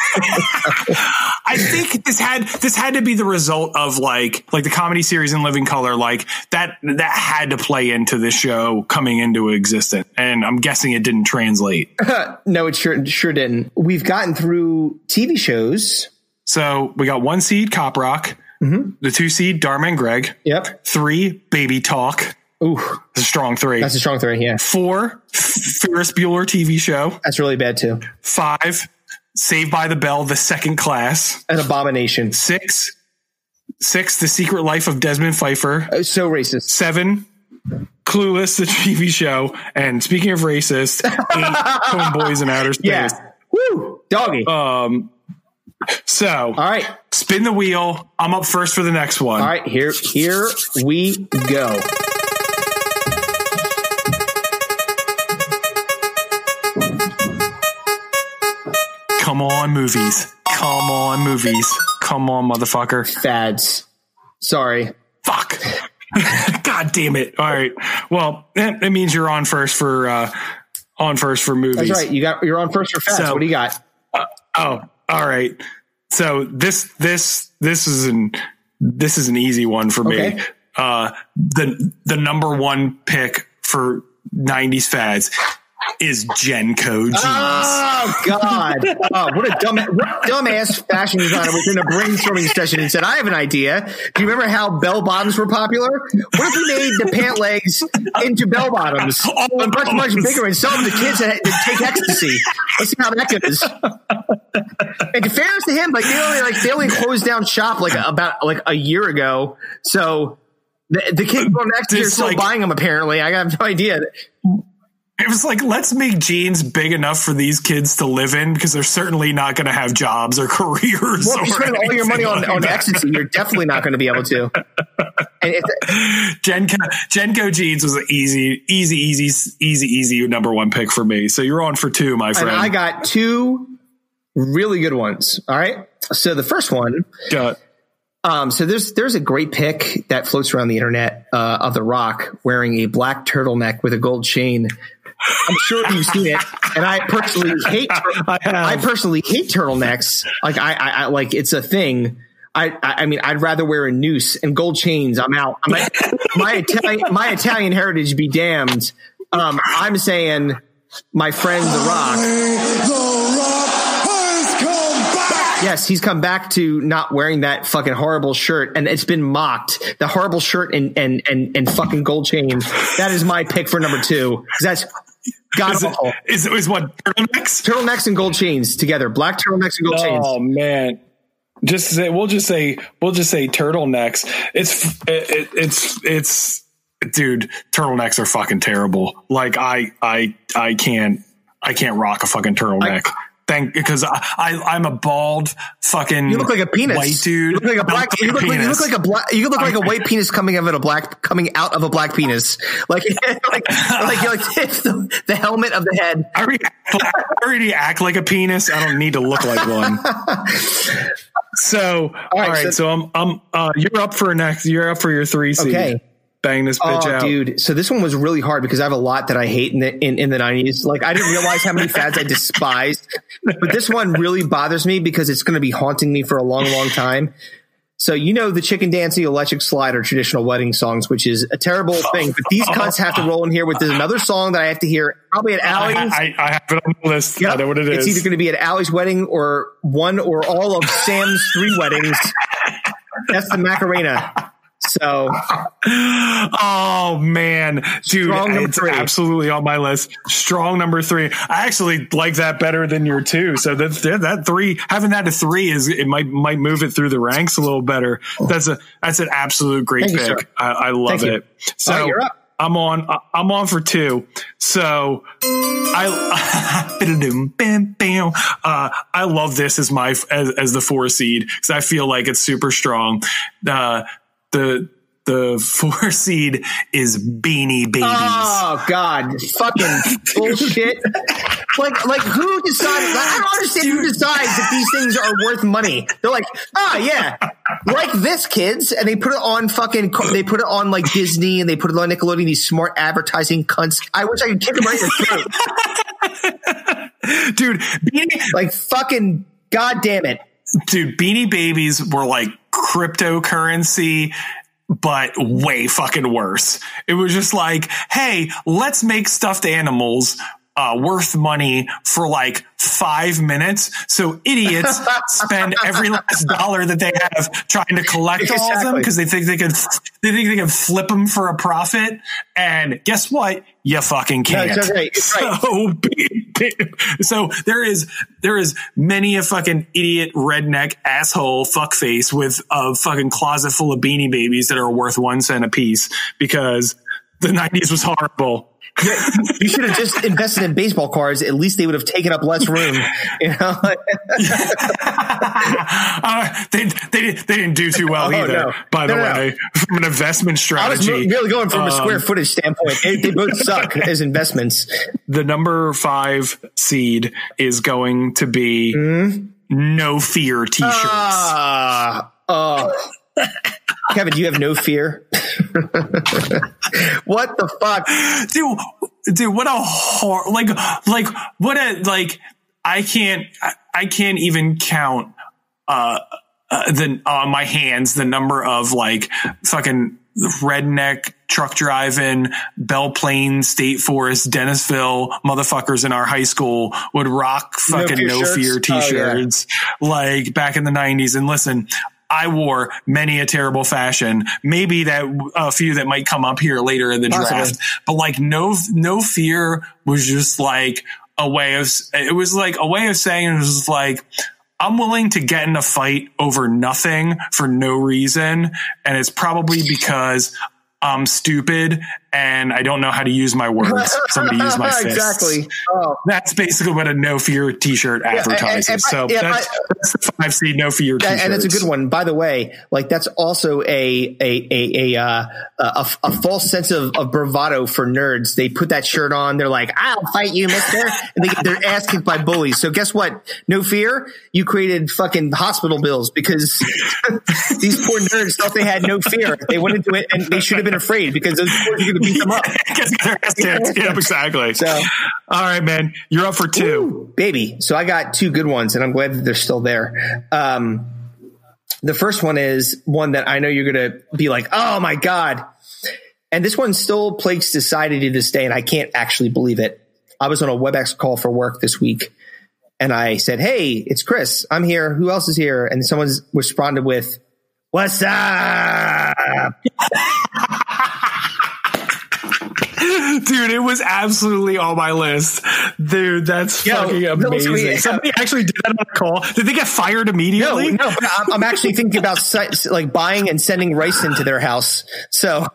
I think this had this had to be the result of like like the comedy series in Living Color, like that that had to play into this show coming into existence, and I'm guessing it didn't translate.
no, it sure sure didn't. We've gotten through TV shows.
So we got one seed Cop Rock, the two seed Dharma and Greg,
Yep.
three Baby Talk,
Ooh,
it's a strong three.
that's a strong three. Yeah,
Four Ferris Bueller TV show,
that's really bad too.
five Saved by the Bell, the second class,
An abomination.
six six The Secret Life of Desmond Pfeiffer,
Uh, So racist.
seven clueless the tv show and speaking of racist homeboys in outer space
Yeah. Woo, doggy.
um so
All right,
spin the wheel i'm up first for the next one
all right. Here, here we go.
Come on movies come on movies come on motherfucker
Fads. Sorry.
fuck god damn it all right well that, means you're on first for uh on first for movies
That's right. You got. You're on first for fads.
So-
what do you got?
Oh, all right. So this this this is an this is an easy one for me. Uh, the the number one pick for '90s fads is JNCO jeans.
Oh God! Oh, what a dumb, what dumbass fashion designer was in a brainstorming session and said, "I have an idea. Do you remember how bell bottoms were popular? What if we made the pant legs into bell bottoms, oh. and much much bigger, and sell them to kids that, that take ecstasy? Let's see how that goes." And fairness to him, like they only like they only closed down shop like about like a year ago, so. The, the kids going next year still
like-
buying them. Apparently, I have no idea.
It was like let's make jeans big enough for these kids to live in because they're certainly not going to have jobs or careers.
Well, if you're spending all your money on,
anything
on ecstasy, you're definitely not going to be able to. And
JNCO jeans was an easy, easy, easy, easy, easy number one pick for me. So you're on for two, my
and
friend.
I got two really good ones. All right. So the first one,
Got-
um, so there's there's a great pic that floats around the internet uh, of The Rock wearing a black turtleneck with a gold chain. I'm sure you've seen it, and I personally hate.
I.
I personally hate turtlenecks. Like I, I, I like it's a thing. I, I, I mean, I'd rather wear a noose and gold chains. I'm out. I'm like, my Italian, my Italian heritage be damned. Um, I'm saying, my friend The Rock. Yes, he's come back to not wearing that fucking horrible shirt, and it's been mocked. The horrible shirt and and and, and fucking gold chain. That is my pick for number two. That's god
Is,
awful.
is, is what turtlenecks?
Turtlenecks and gold chains together. Black turtlenecks and gold oh, chains.
Oh man, just say we'll just say we'll just say turtlenecks. It's it, it, it's it's dude, turtlenecks are fucking terrible. Like I I I can't I can't rock a fucking turtleneck. Thank because I, I I'm a bald fucking
You look like a penis.
white dude.
You look like a black.
I
You look like, you look like a black. You look like a white penis coming out of a black coming out of a black penis. Like like like, like the, the helmet of the head.
I already, I already act like a penis. I don't need to look like one. So, all
right,
right,
so-
so, I'm, I'm, uh, you're up for next. You're up for your three seed.
Okay.
Bang this bitch
Oh,
out,
dude! So this one was really hard because I have a lot that I hate in the in, in the nineties. Like I didn't realize how many fads I despised, but this one really bothers me because it's going to be haunting me for a long, long time. So you know the chicken dancing, electric slide are traditional wedding songs, which is a terrible thing. But these cuts have to roll in here with another song that I have to hear probably at
I,
Allie's.
I, I have it on the list. I know what it
it's
is.
either going to be at Allie's wedding or one or all of Sam's three weddings. That's the Macarena. So
oh man, dude,
Strong
it's
three.
absolutely on my list. Strong number three. I actually like that better than your two. So that that three, having that to three is it might might move it through the ranks a little better. That's a that's an absolute great
Thank
pick.
sir.
I, I love
Thank you.
it. So
All right.
I'm on. I'm on for two. So I. Uh, I love this as my as, as the four seed because I feel like it's super strong. Uh, the the four seed is Beanie Babies.
Oh God, fucking bullshit! like, like who decides? Like, I don't understand who decides if these things are worth money. They're like, ah, yeah, like this, kids, and they put it on fucking. They put it on like Disney, and they put it on Nickelodeon. These smart advertising cunts. I wish I could kick them right in the
throat, dude. Beanie,
like fucking, god damn it,
dude. Beanie Babies were like cryptocurrency but way fucking worse. It was just like, hey, let's make stuffed animals uh, worth money for like five minutes. So idiots spend every last dollar that they have trying to collect exactly. all of them because they think they can, they think they can flip them for a profit. And guess what? You fucking can't.
No, right.
So, so there is, there is many a fucking idiot redneck asshole fuckface with a fucking closet full of beanie babies that are worth one cent a piece because the nineties was horrible
you should have just invested in baseball cards. At least they would have taken up less room. You know,
uh, they, they they didn't do too well oh, either. No. By the no, way, no. from an investment strategy, I
was really going from um, a square footage standpoint. They, they both suck as investments.
The number five seed is going to be mm-hmm. no fear T-shirts.
Uh, oh. Kevin, do you have no fear? what the fuck,
dude? Dude, what a hor like like what a like I can't I can't even count uh, uh the on uh, my hands the number of like fucking redneck truck driving Belleplain State Forest Dennisville motherfuckers in our high school would rock fucking no fear, no fear t-shirts oh, yeah. like back in the 90s and listen I wore many a terrible fashion. Maybe that a few that might come up here later in the Possibly. draft, but like no, no fear was just like a way of, it was like a way of saying it was like, I'm willing to get in a fight over nothing for no reason. And it's probably because I'm stupid and I don't know how to use my words. Somebody use my fists.
exactly.
Oh. That's basically what a no fear t-shirt advertises. Yeah, and, and, so yeah, that's, I, that's, the five C no fear t-shirt.
And it's a good one. By the way, like that's also a a a a uh, a, a, false sense of, of bravado for nerds. They put that shirt on. They're like, "I'll fight you, Mister," and they get their ass kicked by bullies. So guess what? No fear. You created fucking hospital bills because these poor nerds thought they had no fear. They went into it and they should have been afraid because those poor beat them up.
yep, exactly. So, all right, man, you're up for two,
Ooh, baby. So I got two good ones, and I'm glad that they're still there. Um, the first one is one that I know you're going to be like, oh my god, and this one still plagues society to this day, and I can't actually believe it. I was on a WebEx call for work this week, and I said, "Hey, it's Chris. I'm here. Who else is here?" And someone responded with, "What's up?"
Dude, it was absolutely on my list. Dude, that's Yo, fucking amazing. Somebody actually did that on a call. Did they get fired immediately?
No, no. I'm, I'm actually thinking about like buying and sending rice into their house. So,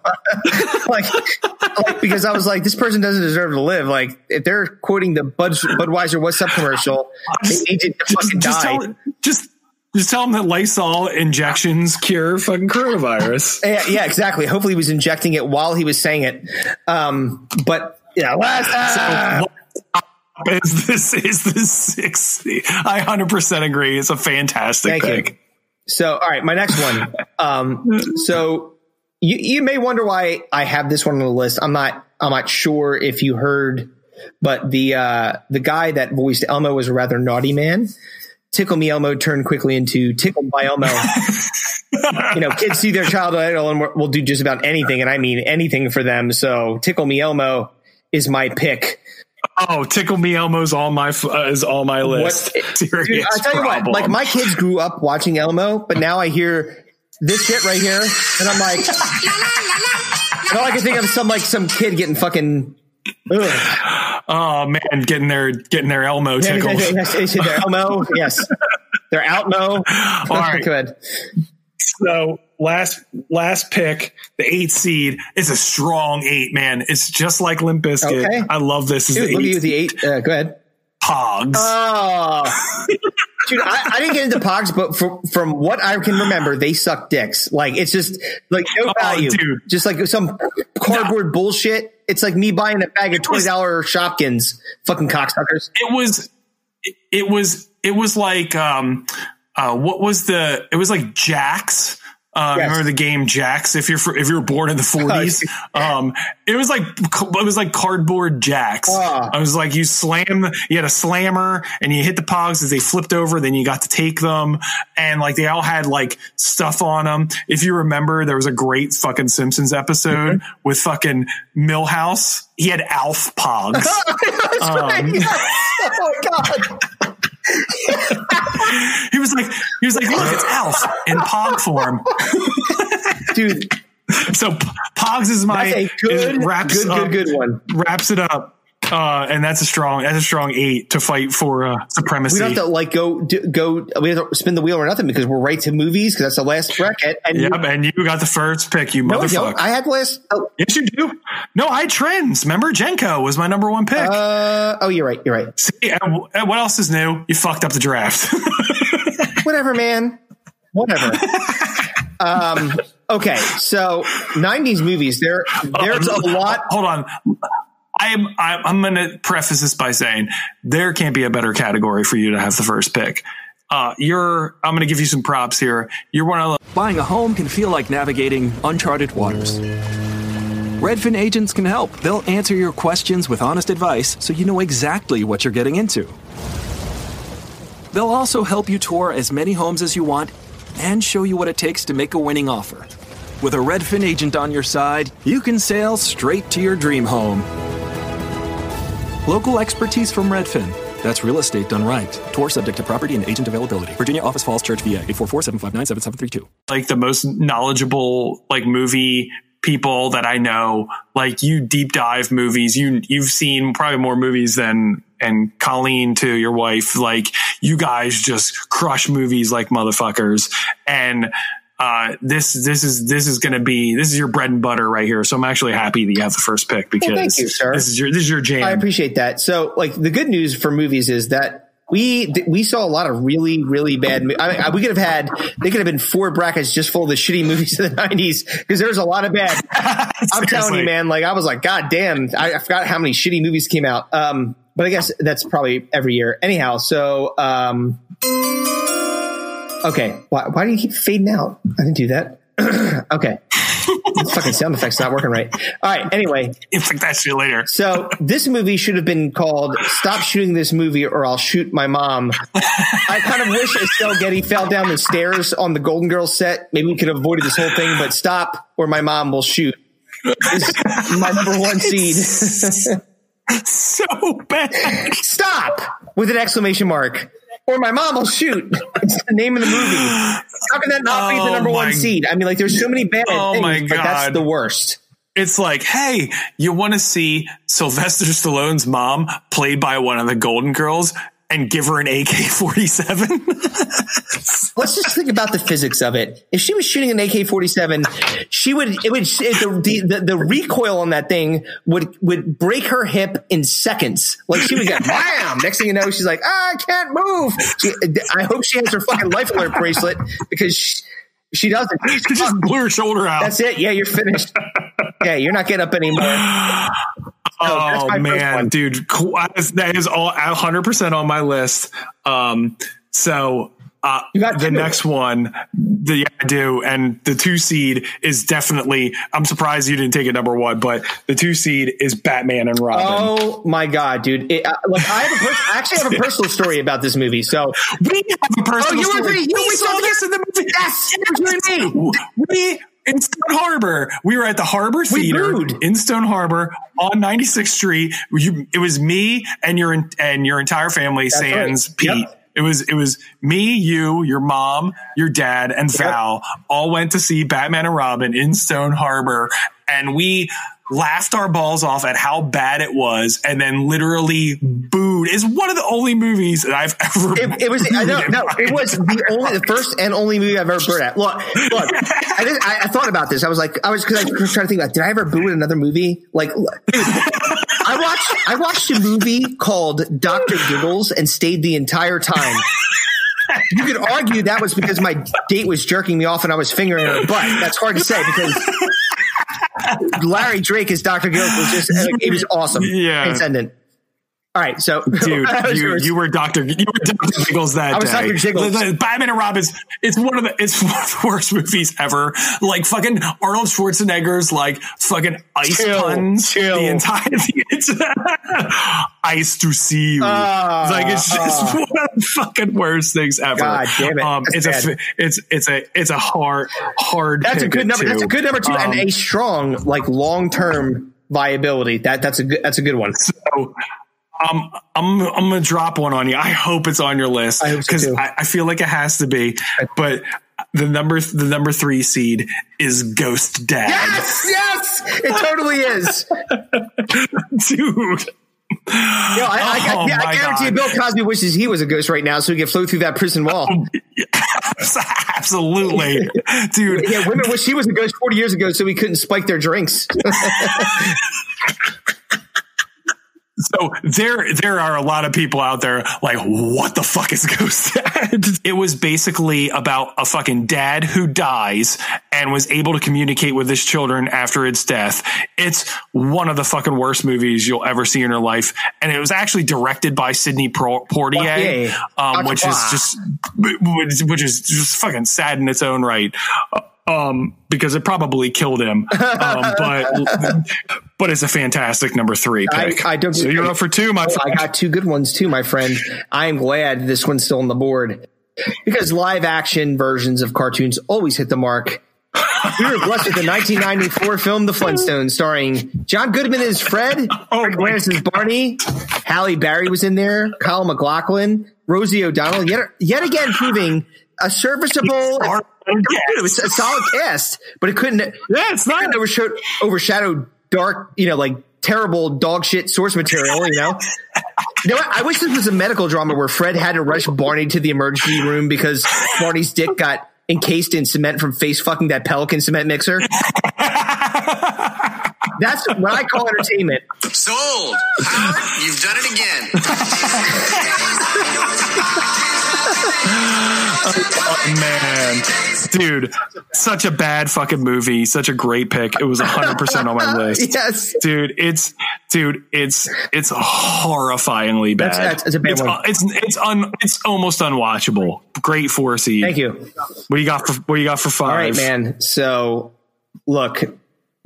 like, like, because I was like, this person doesn't deserve to live. Like, if they're quoting the Bud, Budweiser "What's Up" commercial, they need to just, fucking
just
die.
Tell, just just tell him that Lysol injections cure fucking coronavirus.
yeah, yeah, exactly. Hopefully, he was injecting it while he was saying it. Um, but yeah, last.
So, is this is this sixty? I hundred percent agree. It's a fantastic pick. You.
So, all right, my next one. Um, so you you may wonder why I have this one on the list. I'm not I'm not sure if you heard, but the uh, the guy that voiced Elmo was a rather naughty man. Tickle Me Elmo turned quickly into Tickled by Elmo. you know, kids see their child idol and will do just about anything, and I mean anything for them. So Tickle Me Elmo is my pick.
Oh, Tickle Me Elmo's all my uh, is all my list. What, dude, I tell problem.
you what, like my kids grew up watching Elmo, but now I hear this shit right here, and I'm like, all I can think of is some like some kid getting fucking.
Oh man, getting their getting their Elmo tickled.
Yes, their Elmo, yes, their Outmo.
All right,
good.
So last last pick, the eight seed is a strong eight, man. It's just like Limp Bizkit.
Okay.
I love this. Is
Dude,
the
look at you the eight. Uh, go ahead.
Pogs.
Oh, dude, I, I didn't get into Pogs, but from, from what I can remember, they suck dicks. Like it's just like no
Oh,
value,
dude.
just like some cardboard bullshit. It's like me buying a bag of twenty dollar Shopkins. Fucking cocksuckers.
it was it- was it was like um uh what was the it was like Jax. Uh,
Yes.
Remember the game Jax? If you're if you're born in the forties, um, it was like it was like cardboard Jax.
Ah.
I was like you slam, you had a slammer, and you hit the pogs as they flipped over. Then you got to take them, and like they all had like stuff on them. If you remember, there was a great fucking Simpsons episode
Mm-hmm.
with fucking Milhouse. He had Alf pogs. Um.
Oh my god.
He was like, he was like, look, it's Alf in Pog form.
dude.
So P- Pogs is my
good,
is- wraps
good,
up,
good, good one.
wraps it up, uh, and that's a strong that's a strong eight to fight for uh, supremacy.
We don't have to like go do, go. We have to spin the wheel or nothing because we're right to movies because that's the last bracket. And
Yep, and you got the first pick, you
no,
motherfucker.
I had last. Oh,
yes, you do. No, I trends. Remember, JNCO was my number one pick.
uh, oh, you're right. You're right.
See, and, and what else is new? You fucked up the draft.
Whatever, man. Whatever. um. Okay. So '90s movies. There. There's a lot.
Hold on. I'm I'm, going to preface this by saying there can't be a better category for you to have the first pick. Uh, you're. I'm going to give you some props here. You're one of the
Buying a home can feel like navigating uncharted waters. Redfin agents can help. They'll answer your questions with honest advice so you know exactly what you're getting into. They'll also help you tour as many homes as you want and show you what it takes to make a winning offer. With a Redfin agent on your side, you can sail straight to your dream home. Local expertise from Redfin. That's real estate done right. Tour subject to property and agent availability. Virginia Office Falls Church, VA, 844-759-7732.
like the most knowledgeable like movie people that I know. Like you deep dive movies. You you've seen probably more movies than and Colleen to your wife. Like you guys just crush movies like motherfuckers. And uh, this this is this is going to be this is your bread and butter right here. So I'm actually happy that you have the first pick because
Well, thank you, sir.
this is your this is your jam.
I appreciate that. So, like, the good news for movies is that we we saw a lot of really really bad. I mean, we could have had they could have been four brackets just full of the shitty movies of the '90s because there's a lot of bad. I'm telling you, man. Like, I was like, God damn, I, I forgot how many shitty movies came out. Um, but I guess that's probably every year. Anyhow, so um, okay. Why, why do you keep fading out? I didn't do that. okay. Fucking sound effects not working right. All right. Anyway,
It's like that shit later.
so this movie should have been called "Stop Shooting This Movie or I'll Shoot My Mom." I kind of wish Estelle Getty fell down the stairs on the Golden Girls set. Maybe we could have avoided this whole thing, but stop or my mom will shoot. Is my number one seed.
So bad.
stop with an exclamation mark. Or my mom will shoot. It's the name of the movie. How can that not be the
Oh
number one seed? I mean, like, there's so many bad
Oh
things,
my
but that's the worst.
It's like, hey, you want to see Sylvester Stallone's mom played by one of the Golden Girls and give her an AK 47?
let's just think about the physics of it. If she was shooting an AK forty seven, she would it would the, the the recoil on that thing would would break her hip in seconds. Like she would get bam. Next thing you know, she's like, ah, I can't move. She, I hope she has her fucking life alert bracelet because she, she doesn't.
She just blew her shoulder out.
That's it. Yeah, you're finished. Yeah, you're not getting up anymore.
oh man, dude, that is all 100% on my list. Um, so, uh,
You
the next one, the yeah, I do, and the two seed is definitely. I'm surprised you didn't take it number one, but the two seed is Batman and Robin.
Oh my god, dude! It, uh, look, I have a pers- I actually have a personal story about this movie. So
we have a personal
you were
story.
You
we saw this in the movie.
Yes, was me.
We in Stone Harbor. We were at the Harbor
We
Theater in Stone Harbor on 96th Street. You, it was me and your and your entire family,
That's
Sans
right.
Pete.
Yep.
It was it was me, you, your mom, your dad, and Val all went to see Batman and Robin in Stone Harbor, and we laughed our balls off at how bad it was, and then literally booed is one of the only movies that I've ever.
It, it was I know, no, it was the only the first and only movie I've ever booed at. Look, look, I, just, I, I thought about this. I was like, I was because I was trying to think about, did I ever boo at another movie? Like, I watched I watched a movie called Doctor Giggles and stayed the entire time. You could argue that was because my date was jerking me off and I was fingering her butt. That's hard to say because Larry Drake as Doctor Giggles was just uh, like, it was awesome.
Yeah.
transcendent. All right, so
Dude, you, you were Doctor. You were Doctor Jiggles that
I was
day.
Dr. Jiggles.
The- the Batman and Robin. is- It's one of the. It's one of the worst movies ever. Like fucking Arnold Schwarzenegger's like fucking ice
Chill,
puns.
chill.
The entire. It's ice to see you.
Ah,
like it's just
ah.
one of the fucking worst things ever.
God damn it.
Um, it's a.
bad.
fi- It's it's a it's a hard hard.
That's a good number. That's a good number two, and
Um,
a strong, like long term viability. That that's a good. That's a good one.
So um, I'm I'm gonna drop one on you. I hope it's on your list
I so
because. I, I feel like it has to be. But the number the number three seed is Ghost Dad,
Yes, yes, it totally is.
dude.
Know, I, I,
Oh
I, yeah, I guarantee
God.
Bill Cosby wishes he was a ghost right now, so he could float through that prison wall.
Absolutely, dude.
Yeah, women wish he was a ghost 40 years ago, so he couldn't spike their drinks.
So there, there are a lot of people out there like, what the fuck is Ghost Dad? It was basically about a fucking dad who dies and was able to communicate with his children after its death. It's one of the fucking worst movies you'll ever see in your life. And it was actually directed by Sidney
Poitier,
um, which is just, which is just fucking sad in its own right. Um, because it probably killed him. Um, but, but it's a fantastic number three
I,
pick.
I don't.
So you're up for two, my
Oh,
friend.
I got two good ones too, my friend. I am glad this one's still on the board because live action versions of cartoons always hit the mark. We were blessed with the 1994 film The Flintstones, starring John Goodman as Fred,
Oh
Fred Gwynnis as Barney, Halle Berry was in there, Kyle MacLachlan, Rosie O'Donnell, yet yet again proving a serviceable. It was a solid cast, but it couldn't.
Yeah, it's not.
couldn't overshadow, overshadow dark, you know, like terrible dog shit source material. You know, you know what? I wish this was a medical drama where Fred had to rush Barney to the emergency room because Barney's dick got encased in cement from face fucking that Pelican cement mixer. That's what I call entertainment.
Sold. Howard, you've done it
Oh, man, dude, such a bad fucking movie, such a great pick. It was hundred percent on my list.
Yes.
dude, it's dude, it's it's horrifyingly bad.
That's- that's- a bad
it's,
one.
It's it's un, it's almost unwatchable. Great four seed.
Thank you.
What do you got for what do you got for five?
All right, man. So, look,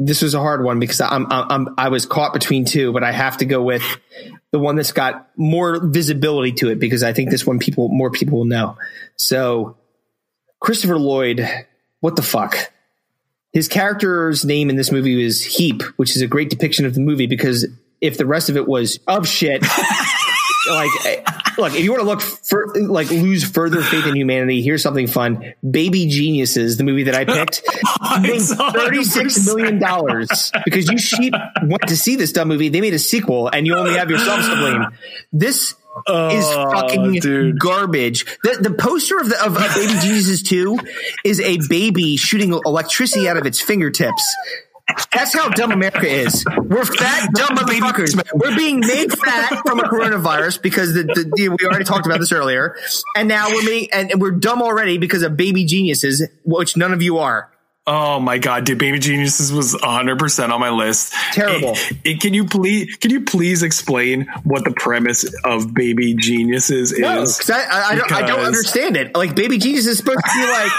this was a hard one because I'm, I'm, I'm I was caught between two, but I have to go with the one that's got more visibility to it because I think this one people more people will know. So, Christopher Lloyd, what the fuck? His character's name in this movie is Heep, which is a great depiction of the movie because if the rest of it was of shit, like eh, look, if you want to look for like lose further faith in humanity, here's something fun. Baby Geniuses, the movie that I picked, made thirty six million dollars because you sheep went to see this dumb movie. They made a sequel, and you only have yourselves to blame. This is
Oh,
fucking
dude.
garbage. The the poster of the of, of Baby Geniuses two is a baby shooting electricity out of its fingertips. That's how dumb America is. We're fat, dumb motherfuckers. We're being made fat from a coronavirus because the, the, the- we already talked about this earlier, and now we're made, and, we're dumb already because of baby geniuses, which none of you are.
Oh my god, dude! Baby Geniuses was 100 percent on my list.
Terrible.
It- it- can you please can you please explain what the premise of Baby Geniuses is?
No, because I, I, I, don't, I don't understand it. Like Baby Geniuses is supposed to be like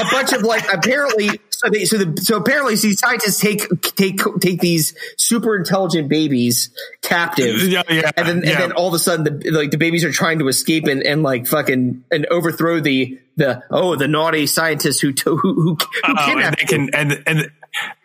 a bunch of like apparently. So they so the so apparently these scientists take take take these super intelligent babies captive,
Yeah, yeah,
and then and
yeah.
then all of a sudden the like the babies are trying to escape and, and like fucking and overthrow the the oh the naughty scientists who to, who who, who
Oh, and
kidnapped
they can and and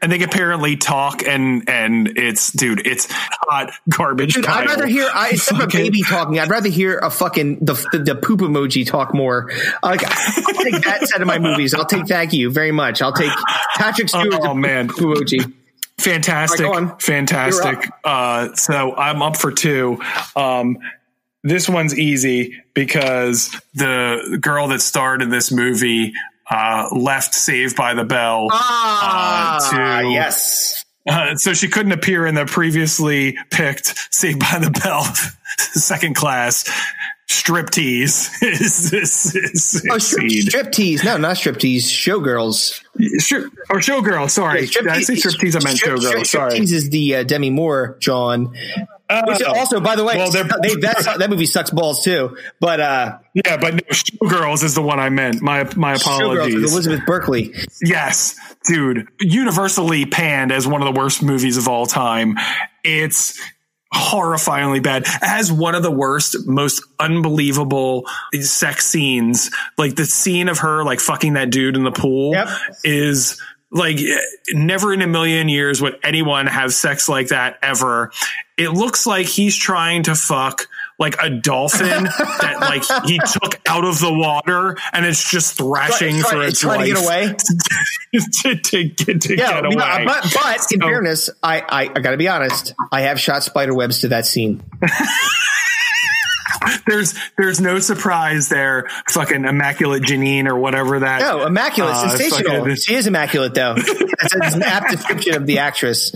and they apparently talk and and it's dude, it's hot garbage.
Dude, I'd rather hear I instead of a
Fucking-
baby talking. I'd rather hear a fucking the the, the poop emoji talk more. Like I'll take that set of my movies. I'll take thank you very much. I'll take Patrick Stewart.
Oh,
the
man.
poop emoji.
fantastic
right,
fantastic uh so i'm up for two um this one's easy because the girl that starred in this movie uh, left Saved by the Bell.
Ah,
uh, to,
yes.
Uh, so she couldn't appear in the previously picked Saved by the Bell second class striptease. is this is
Oh, strip, striptease. No, not striptease. Showgirls.
Sure. Or showgirl. Sorry. Did I say striptease? I meant
strip-
showgirl.
strip-
Sorry.
Striptease is the uh, Demi Moore, John. Which
Oh.
also, by the way,
Well,
they, that, that movie sucks balls too. But uh,
Yeah, but no, Showgirls is the one I meant. My my apologies.
Elizabeth Berkley.
Yes, dude. Universally panned as one of the worst movies of all time. It's horrifyingly bad. It has one of the worst, most unbelievable sex scenes. Like the scene of her like fucking that dude in the pool is like never in a million years would anyone have sex like that ever. It looks like he's trying to fuck like a dolphin that like he took out of the water and it's just thrashing
Try-
for its
trying to get away.
to, to get to
Yeah,
get away.
but, but in
So-
fairness, I, I, I got to be honest. I have shot spider webs to that scene.
there's there's no surprise there. Fucking immaculate Janine or whatever that.
No, immaculate,
uh,
sensational.
fucking-
she is immaculate, though. That's, that's an apt description of the actress.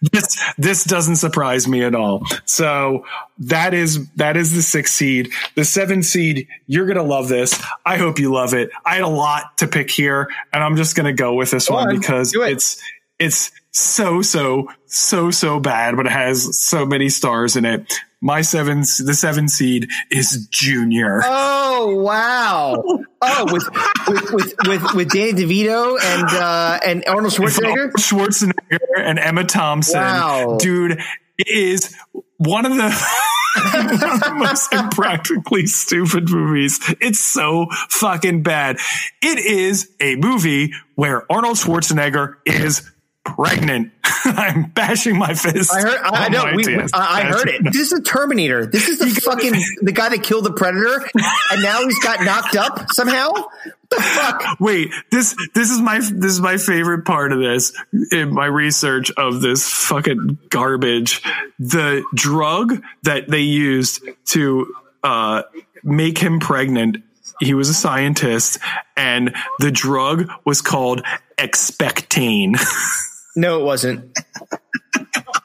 this this doesn't surprise me at all. So that is that is the six seed. The seven seed, you're gonna love this. I hope you love it. I had a lot to pick here, and I'm just gonna go with this
Go
one
on,
because
it.
it's it's so so so so bad, but it has so many stars in it. My seven, the seven seed is Junior.
Oh wow! Oh, with with with with, with Danny DeVito and uh, and Arnold Schwarzenegger.
Schwarzenegger and Emma Thompson.
Wow.
Dude, it is one of the one of the most impractically stupid movies. It's so fucking bad. It is a movie where Arnold Schwarzenegger is pregnant. I'm bashing my fist.
I heard. I, I know. We. I, I heard it. This is a Terminator. This is the fucking the guy that killed the Predator, and now he's got knocked up somehow. What the fuck?
Wait, this this is my this is my favorite part of this in my research of this fucking garbage. The drug that they used to uh, make him pregnant. He was a scientist, and the drug was called expectane.
No, it wasn't.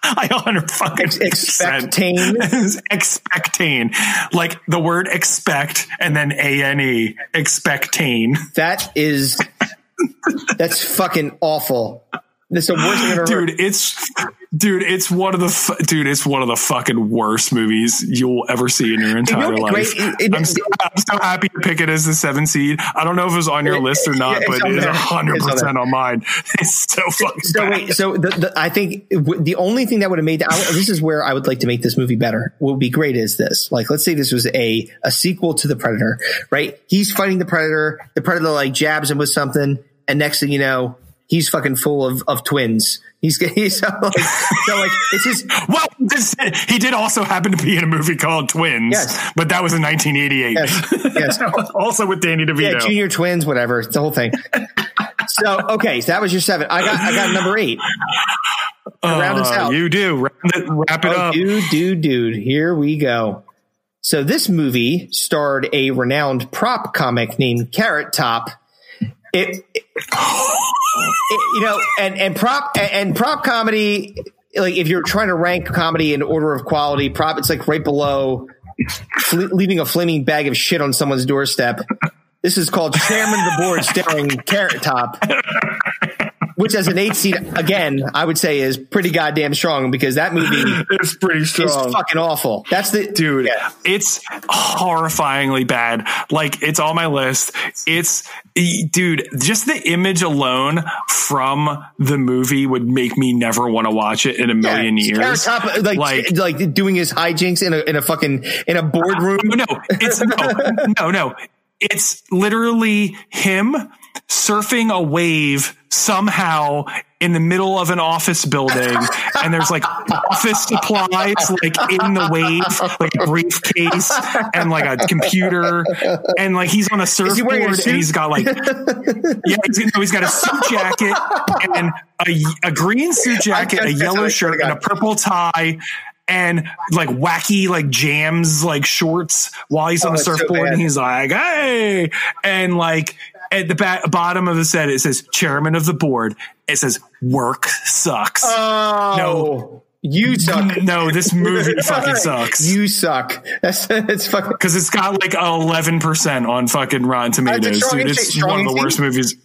I hundred fucking
expectane.
expectane, like the word expect and then a n e expectane.
That is that's fucking awful. The worst thing I've ever
dude
heard.
it's dude it's one of the dude it's one of the fucking worst movies you'll ever see in your entire life?
It- it-
I'm, so, I'm so happy to pick it as the seven seed i don't know if it was on your list or not but it is
there.
100
It's on
percent on mine it's so fucking
So
bad.
wait, so the, the, I think w- the only thing that would have made I, this is where I would like to make this movie better. What would be great is this. Like, let's say this was a a sequel to the Predator, right? He's fighting the Predator. The Predator like jabs him with something, and next thing you know, he's fucking full of of twins. He's he's so like, so like it's just
well, this, he did also happen to be in a movie called Twins,
Yes.
but that was in 1988.
Yes, yes.
also with Danny DeVito.
yeah, junior twins, whatever. It's the whole thing. so okay, so that was your seven. I got I got number eight. round us
Uh,
out.
You do wrap it, wrap it
oh,
up.
Dude, dude, dude. Here we go. So this movie starred a renowned prop comic named Carrot Top. It, it- it- you know, and and prop and, prop comedy. Like if you're trying to rank comedy in order of quality, prop it's like right below leaving a flaming bag of shit on someone's doorstep. This is called Chairman of the Board starring Carrot Top which as an eight seed again, I would say is pretty goddamn strong because that movie
is pretty
is
strong.
fucking awful. That's the
dude
Yeah.
it's horrifyingly bad like it's on my list it's dude just the image alone from the movie would make me never want to watch it in a million
Yeah,
years
Top, like, like doing his hijinks in a in a fucking in a boardroom.
no it's no no no it's literally him surfing a wave somehow in the middle of an office building and there's like office supplies like in the wave like a briefcase and like a computer and like he's on a
he a
surfboard
suit?
and he's got like yeah he's, no, he's got a suit jacket and a, a green suit jacket a yellow shirt and a purple tie and like wacky like jams like shorts while he's
Oh,
on the
it's so
surfboard and he's like hey and like at the ba- bottom of the set it says chairman of the board it says work sucks
Oh,
no
you suck.
no this movie fucking sucks
You suck. That's it's fucking.
because it's got like eleven percent on fucking Rotten Tomatoes.
strong
Dude, it's one of the worst movies.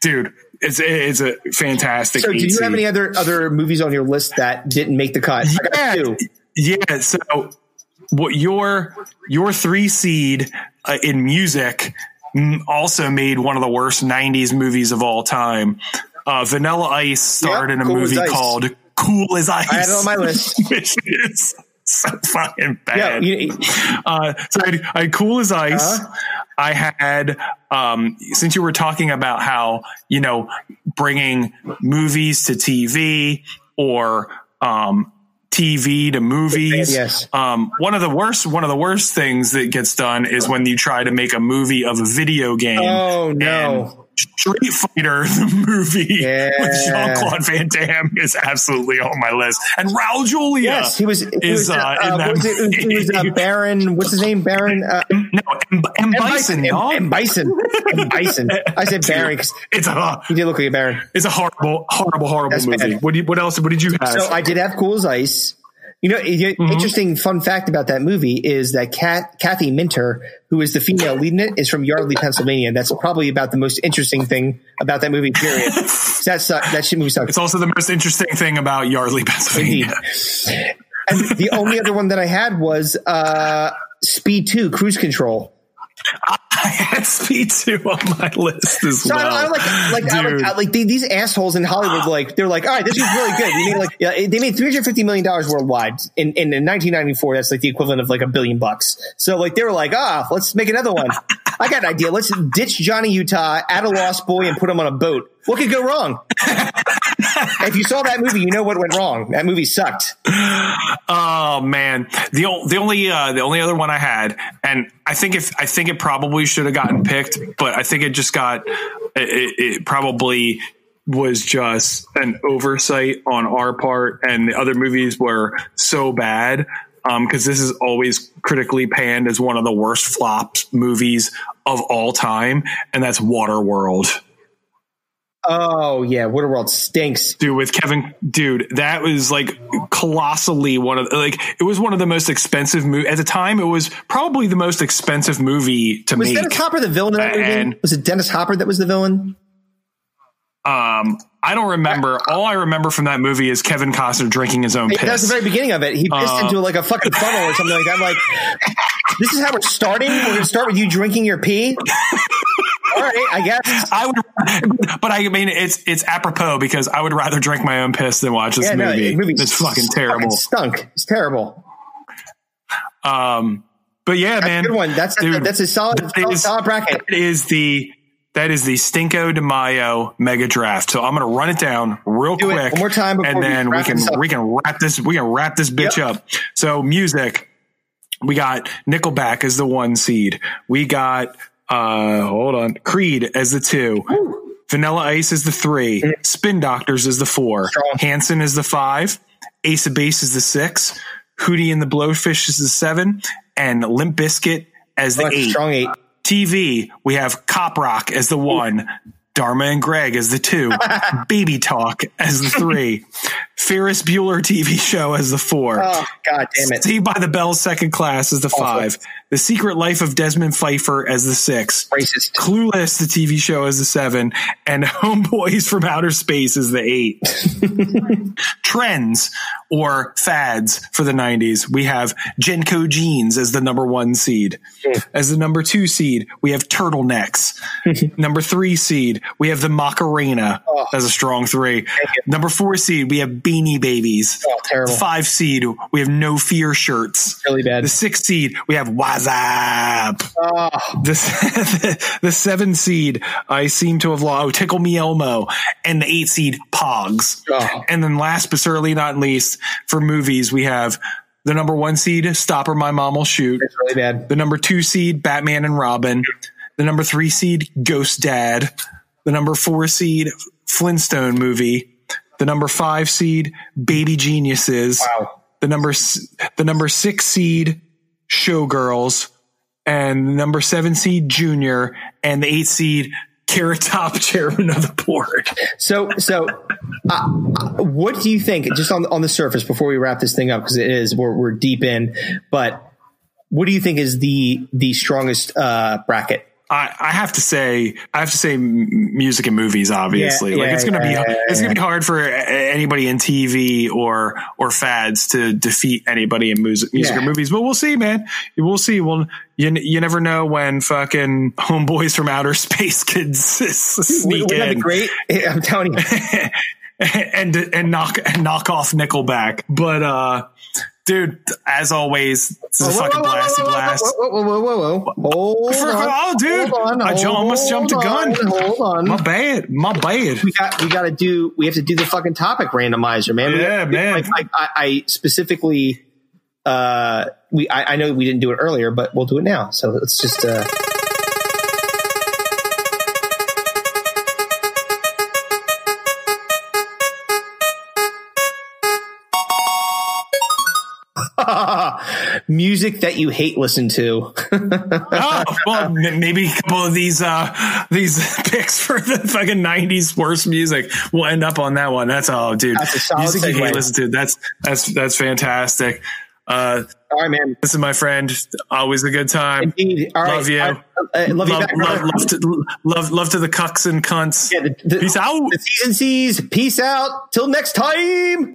Dude, it's it's a fantastic.
So, do you have any other other movies on your list that didn't make the cut? I got
Yeah, yeah. So what your your three seed uh, in music also made one of the worst '90s movies of all time. Uh, Vanilla Ice starred
Yep,
in a
Cool
movie called Cool as Ice.
I had it on my list.
which is so fucking
Yeah,
bad.
you,
Uh, so I had, I had Cool as Ice.
Uh-huh.
I had, um, since you were talking about how, you know, bringing movies to TV or, um, TV to movies.
Yes.
Um, one of the worst, one of the worst things that gets done is when you try to make a movie of a video game.
Oh, no.
Street Fighter, the movie
Yeah.
with Jean Claude Van Damme is absolutely on my list. And Raul Julia
yes, he was. He
is
was,
uh,
uh,
in
uh,
that
was it? It was, uh. Baron. What's his name? Baron. Uh,
No, M, M. Bison,
M,
y'all.
M. Bison. M. Bison. I said Baron because
It's a
he did look like a Baron.
it's a horrible, horrible, horrible
That's
movie.
bad.
What do you, what else? What did you have?
So I did have Cool as Ice. You know,
Mm-hmm.
interesting fun fact about that movie is that Kat, Kathy Minter, who is the female lead in it, is from Yardley, Pennsylvania. That's probably about the most interesting thing about that movie. Period. that suck, that shit movie sucks.
it's also the most interesting thing about Yardley, Pennsylvania.
And the only other one that I had was uh, Speed Two, Cruise Control.
I had Speed Two on my list as
So
well.
I, I like like I like, I like the- these assholes in Hollywood. Like they're like, all right, this is really good. Made like yeah, they made three hundred fifty million dollars worldwide in, in in nineteen ninety four. That's like the equivalent of like a billion bucks. So like they were like, ah, let's make another one. I got an idea. Let's ditch Johnny Utah, add a lost boy, and put him on a boat. What could go wrong? if you saw that movie, you know what went wrong. That movie sucked.
Oh man, the the only uh, the only other one I had, and I think if I think it probably should have gotten picked, but I think it just got it, it probably was just an oversight on our part, and the other movies were so bad because this is always critically panned as one of the worst flops movies of all time, and that's Waterworld.
Oh yeah, Waterworld stinks.
dude with kevin dude that was like colossally one of like it was one of the most expensive movie at the time it was probably the most expensive movie to make.
Was
make
Dennis Hopper the villain in that movie? Was it Dennis Hopper that was the villain?
um i don't remember all i remember from that movie is kevin costner drinking his own
That was the very beginning of it. He pissed
Uh,
into like a fucking funnel or something like that. I'm like, this is how we're starting. We're going to start with you drinking your pee. All right, I guess.
I would, but I mean, it's it's apropos because I would rather drink my own piss than watch this
Yeah,
movie.
movie
it's fucking terrible.
stunk. It's terrible.
Um, but yeah,
That's
man,
a good one. That's
Dude,
that's a solid,
that
solid,
is-
solid bracket.
That is the that is the Stinko de Mayo mega draft. So I'm going to run it down real
Do
quick
one more time
and then we, can we can wrap this we can wrap this bitch
Yep.
up. So music, we got Nickelback as the one seed. We got uh hold on Creed as the two. Vanilla Ice is the three. Spin Doctors is the four.
Strong.
Hanson is the five. Ace of Base is the six. Hootie and the Blowfish is the seven. And Limp Bizkit as the
a
eight.
strong eight.
TV, we have Cop Rock as the one, Dharma and Greg as the two, Baby Talk as the three, Ferris Bueller TV show as the four,
Oh God damn it!
Saved by the Bell Second Class as the five, The Secret Life of Desmond Pfeiffer as the six,
Racist.
Clueless, the TV show, as the seven, and Homeboys from Outer Space as the eight. Trends or fads for the 90s. We have JNCO jeans as the number one seed. Hmm. As the number two seed, we have turtlenecks. number three seed, we have the Macarena oh. as a strong three. Number four seed, we have Beanie Babies.
Oh, terrible.
Five seed, we have No Fear shirts.
Really bad.
The six seed, we have Wazap.
Oh,
The, the seven seed, I seem to have lost. Oh, Tickle Me Elmo, and the eight seed, Pogs.
Oh.
And then last but certainly not least, for movies, we have the number one seed, Stop or My Mom Will Shoot.
it's really bad.
The number two seed, Batman and Robin. The number three seed, Ghost Dad. The number four seed, Flintstone movie. The number five seed, Baby Geniuses.
Wow.
the number the number six seed Showgirls, and number seven seed Junior, and the eight seed Carrot Top chairman of the board.
So, so, uh, what do you think? Just on on the surface, before we wrap this thing up, because it is we're we're deep in. But what do you think is the the strongest uh, bracket?
I, I have to say, I have to say, music and movies. Obviously,
Yeah,
like
yeah,
it's gonna
yeah,
be it's gonna be hard for anybody in TV or or fads to defeat anybody in music, music or movies. But we'll see, man. We'll see. Well, you you never know when fucking homeboys from outer space could sneak
Wouldn't
in.
great? I'm telling you.
and and knock and knock off Nickelback. But uh dude, as always, this is a fucking blasty blast.
Whoa, whoa, whoa, whoa, whoa. Hold
For-
on.
oh, dude,
Hold on,
I almost jumped the gun.
Hold on.
My bad, my bad.
We got we got to do. We have to do the fucking topic randomizer, man.
Yeah,
do-
man.
Like, like, I, I specifically, uh, we I, I know we didn't do it earlier, but we'll do it now. So let's just. uh Music that you hate listen to.
oh, well, maybe a couple of these uh these picks for the fucking '90s worst music will end up on that one. That's all, dude.
That's a solid
music you hate listen to. That's that's that's fantastic. Uh,
All right, man.
Listen, my friend, always a good time.
Indeed. All right.
love you.
I- I love you
love,
back,
love, love, to, love, love to the cucks and cunts. Peace out.
The season C's. Peace out. Till next time.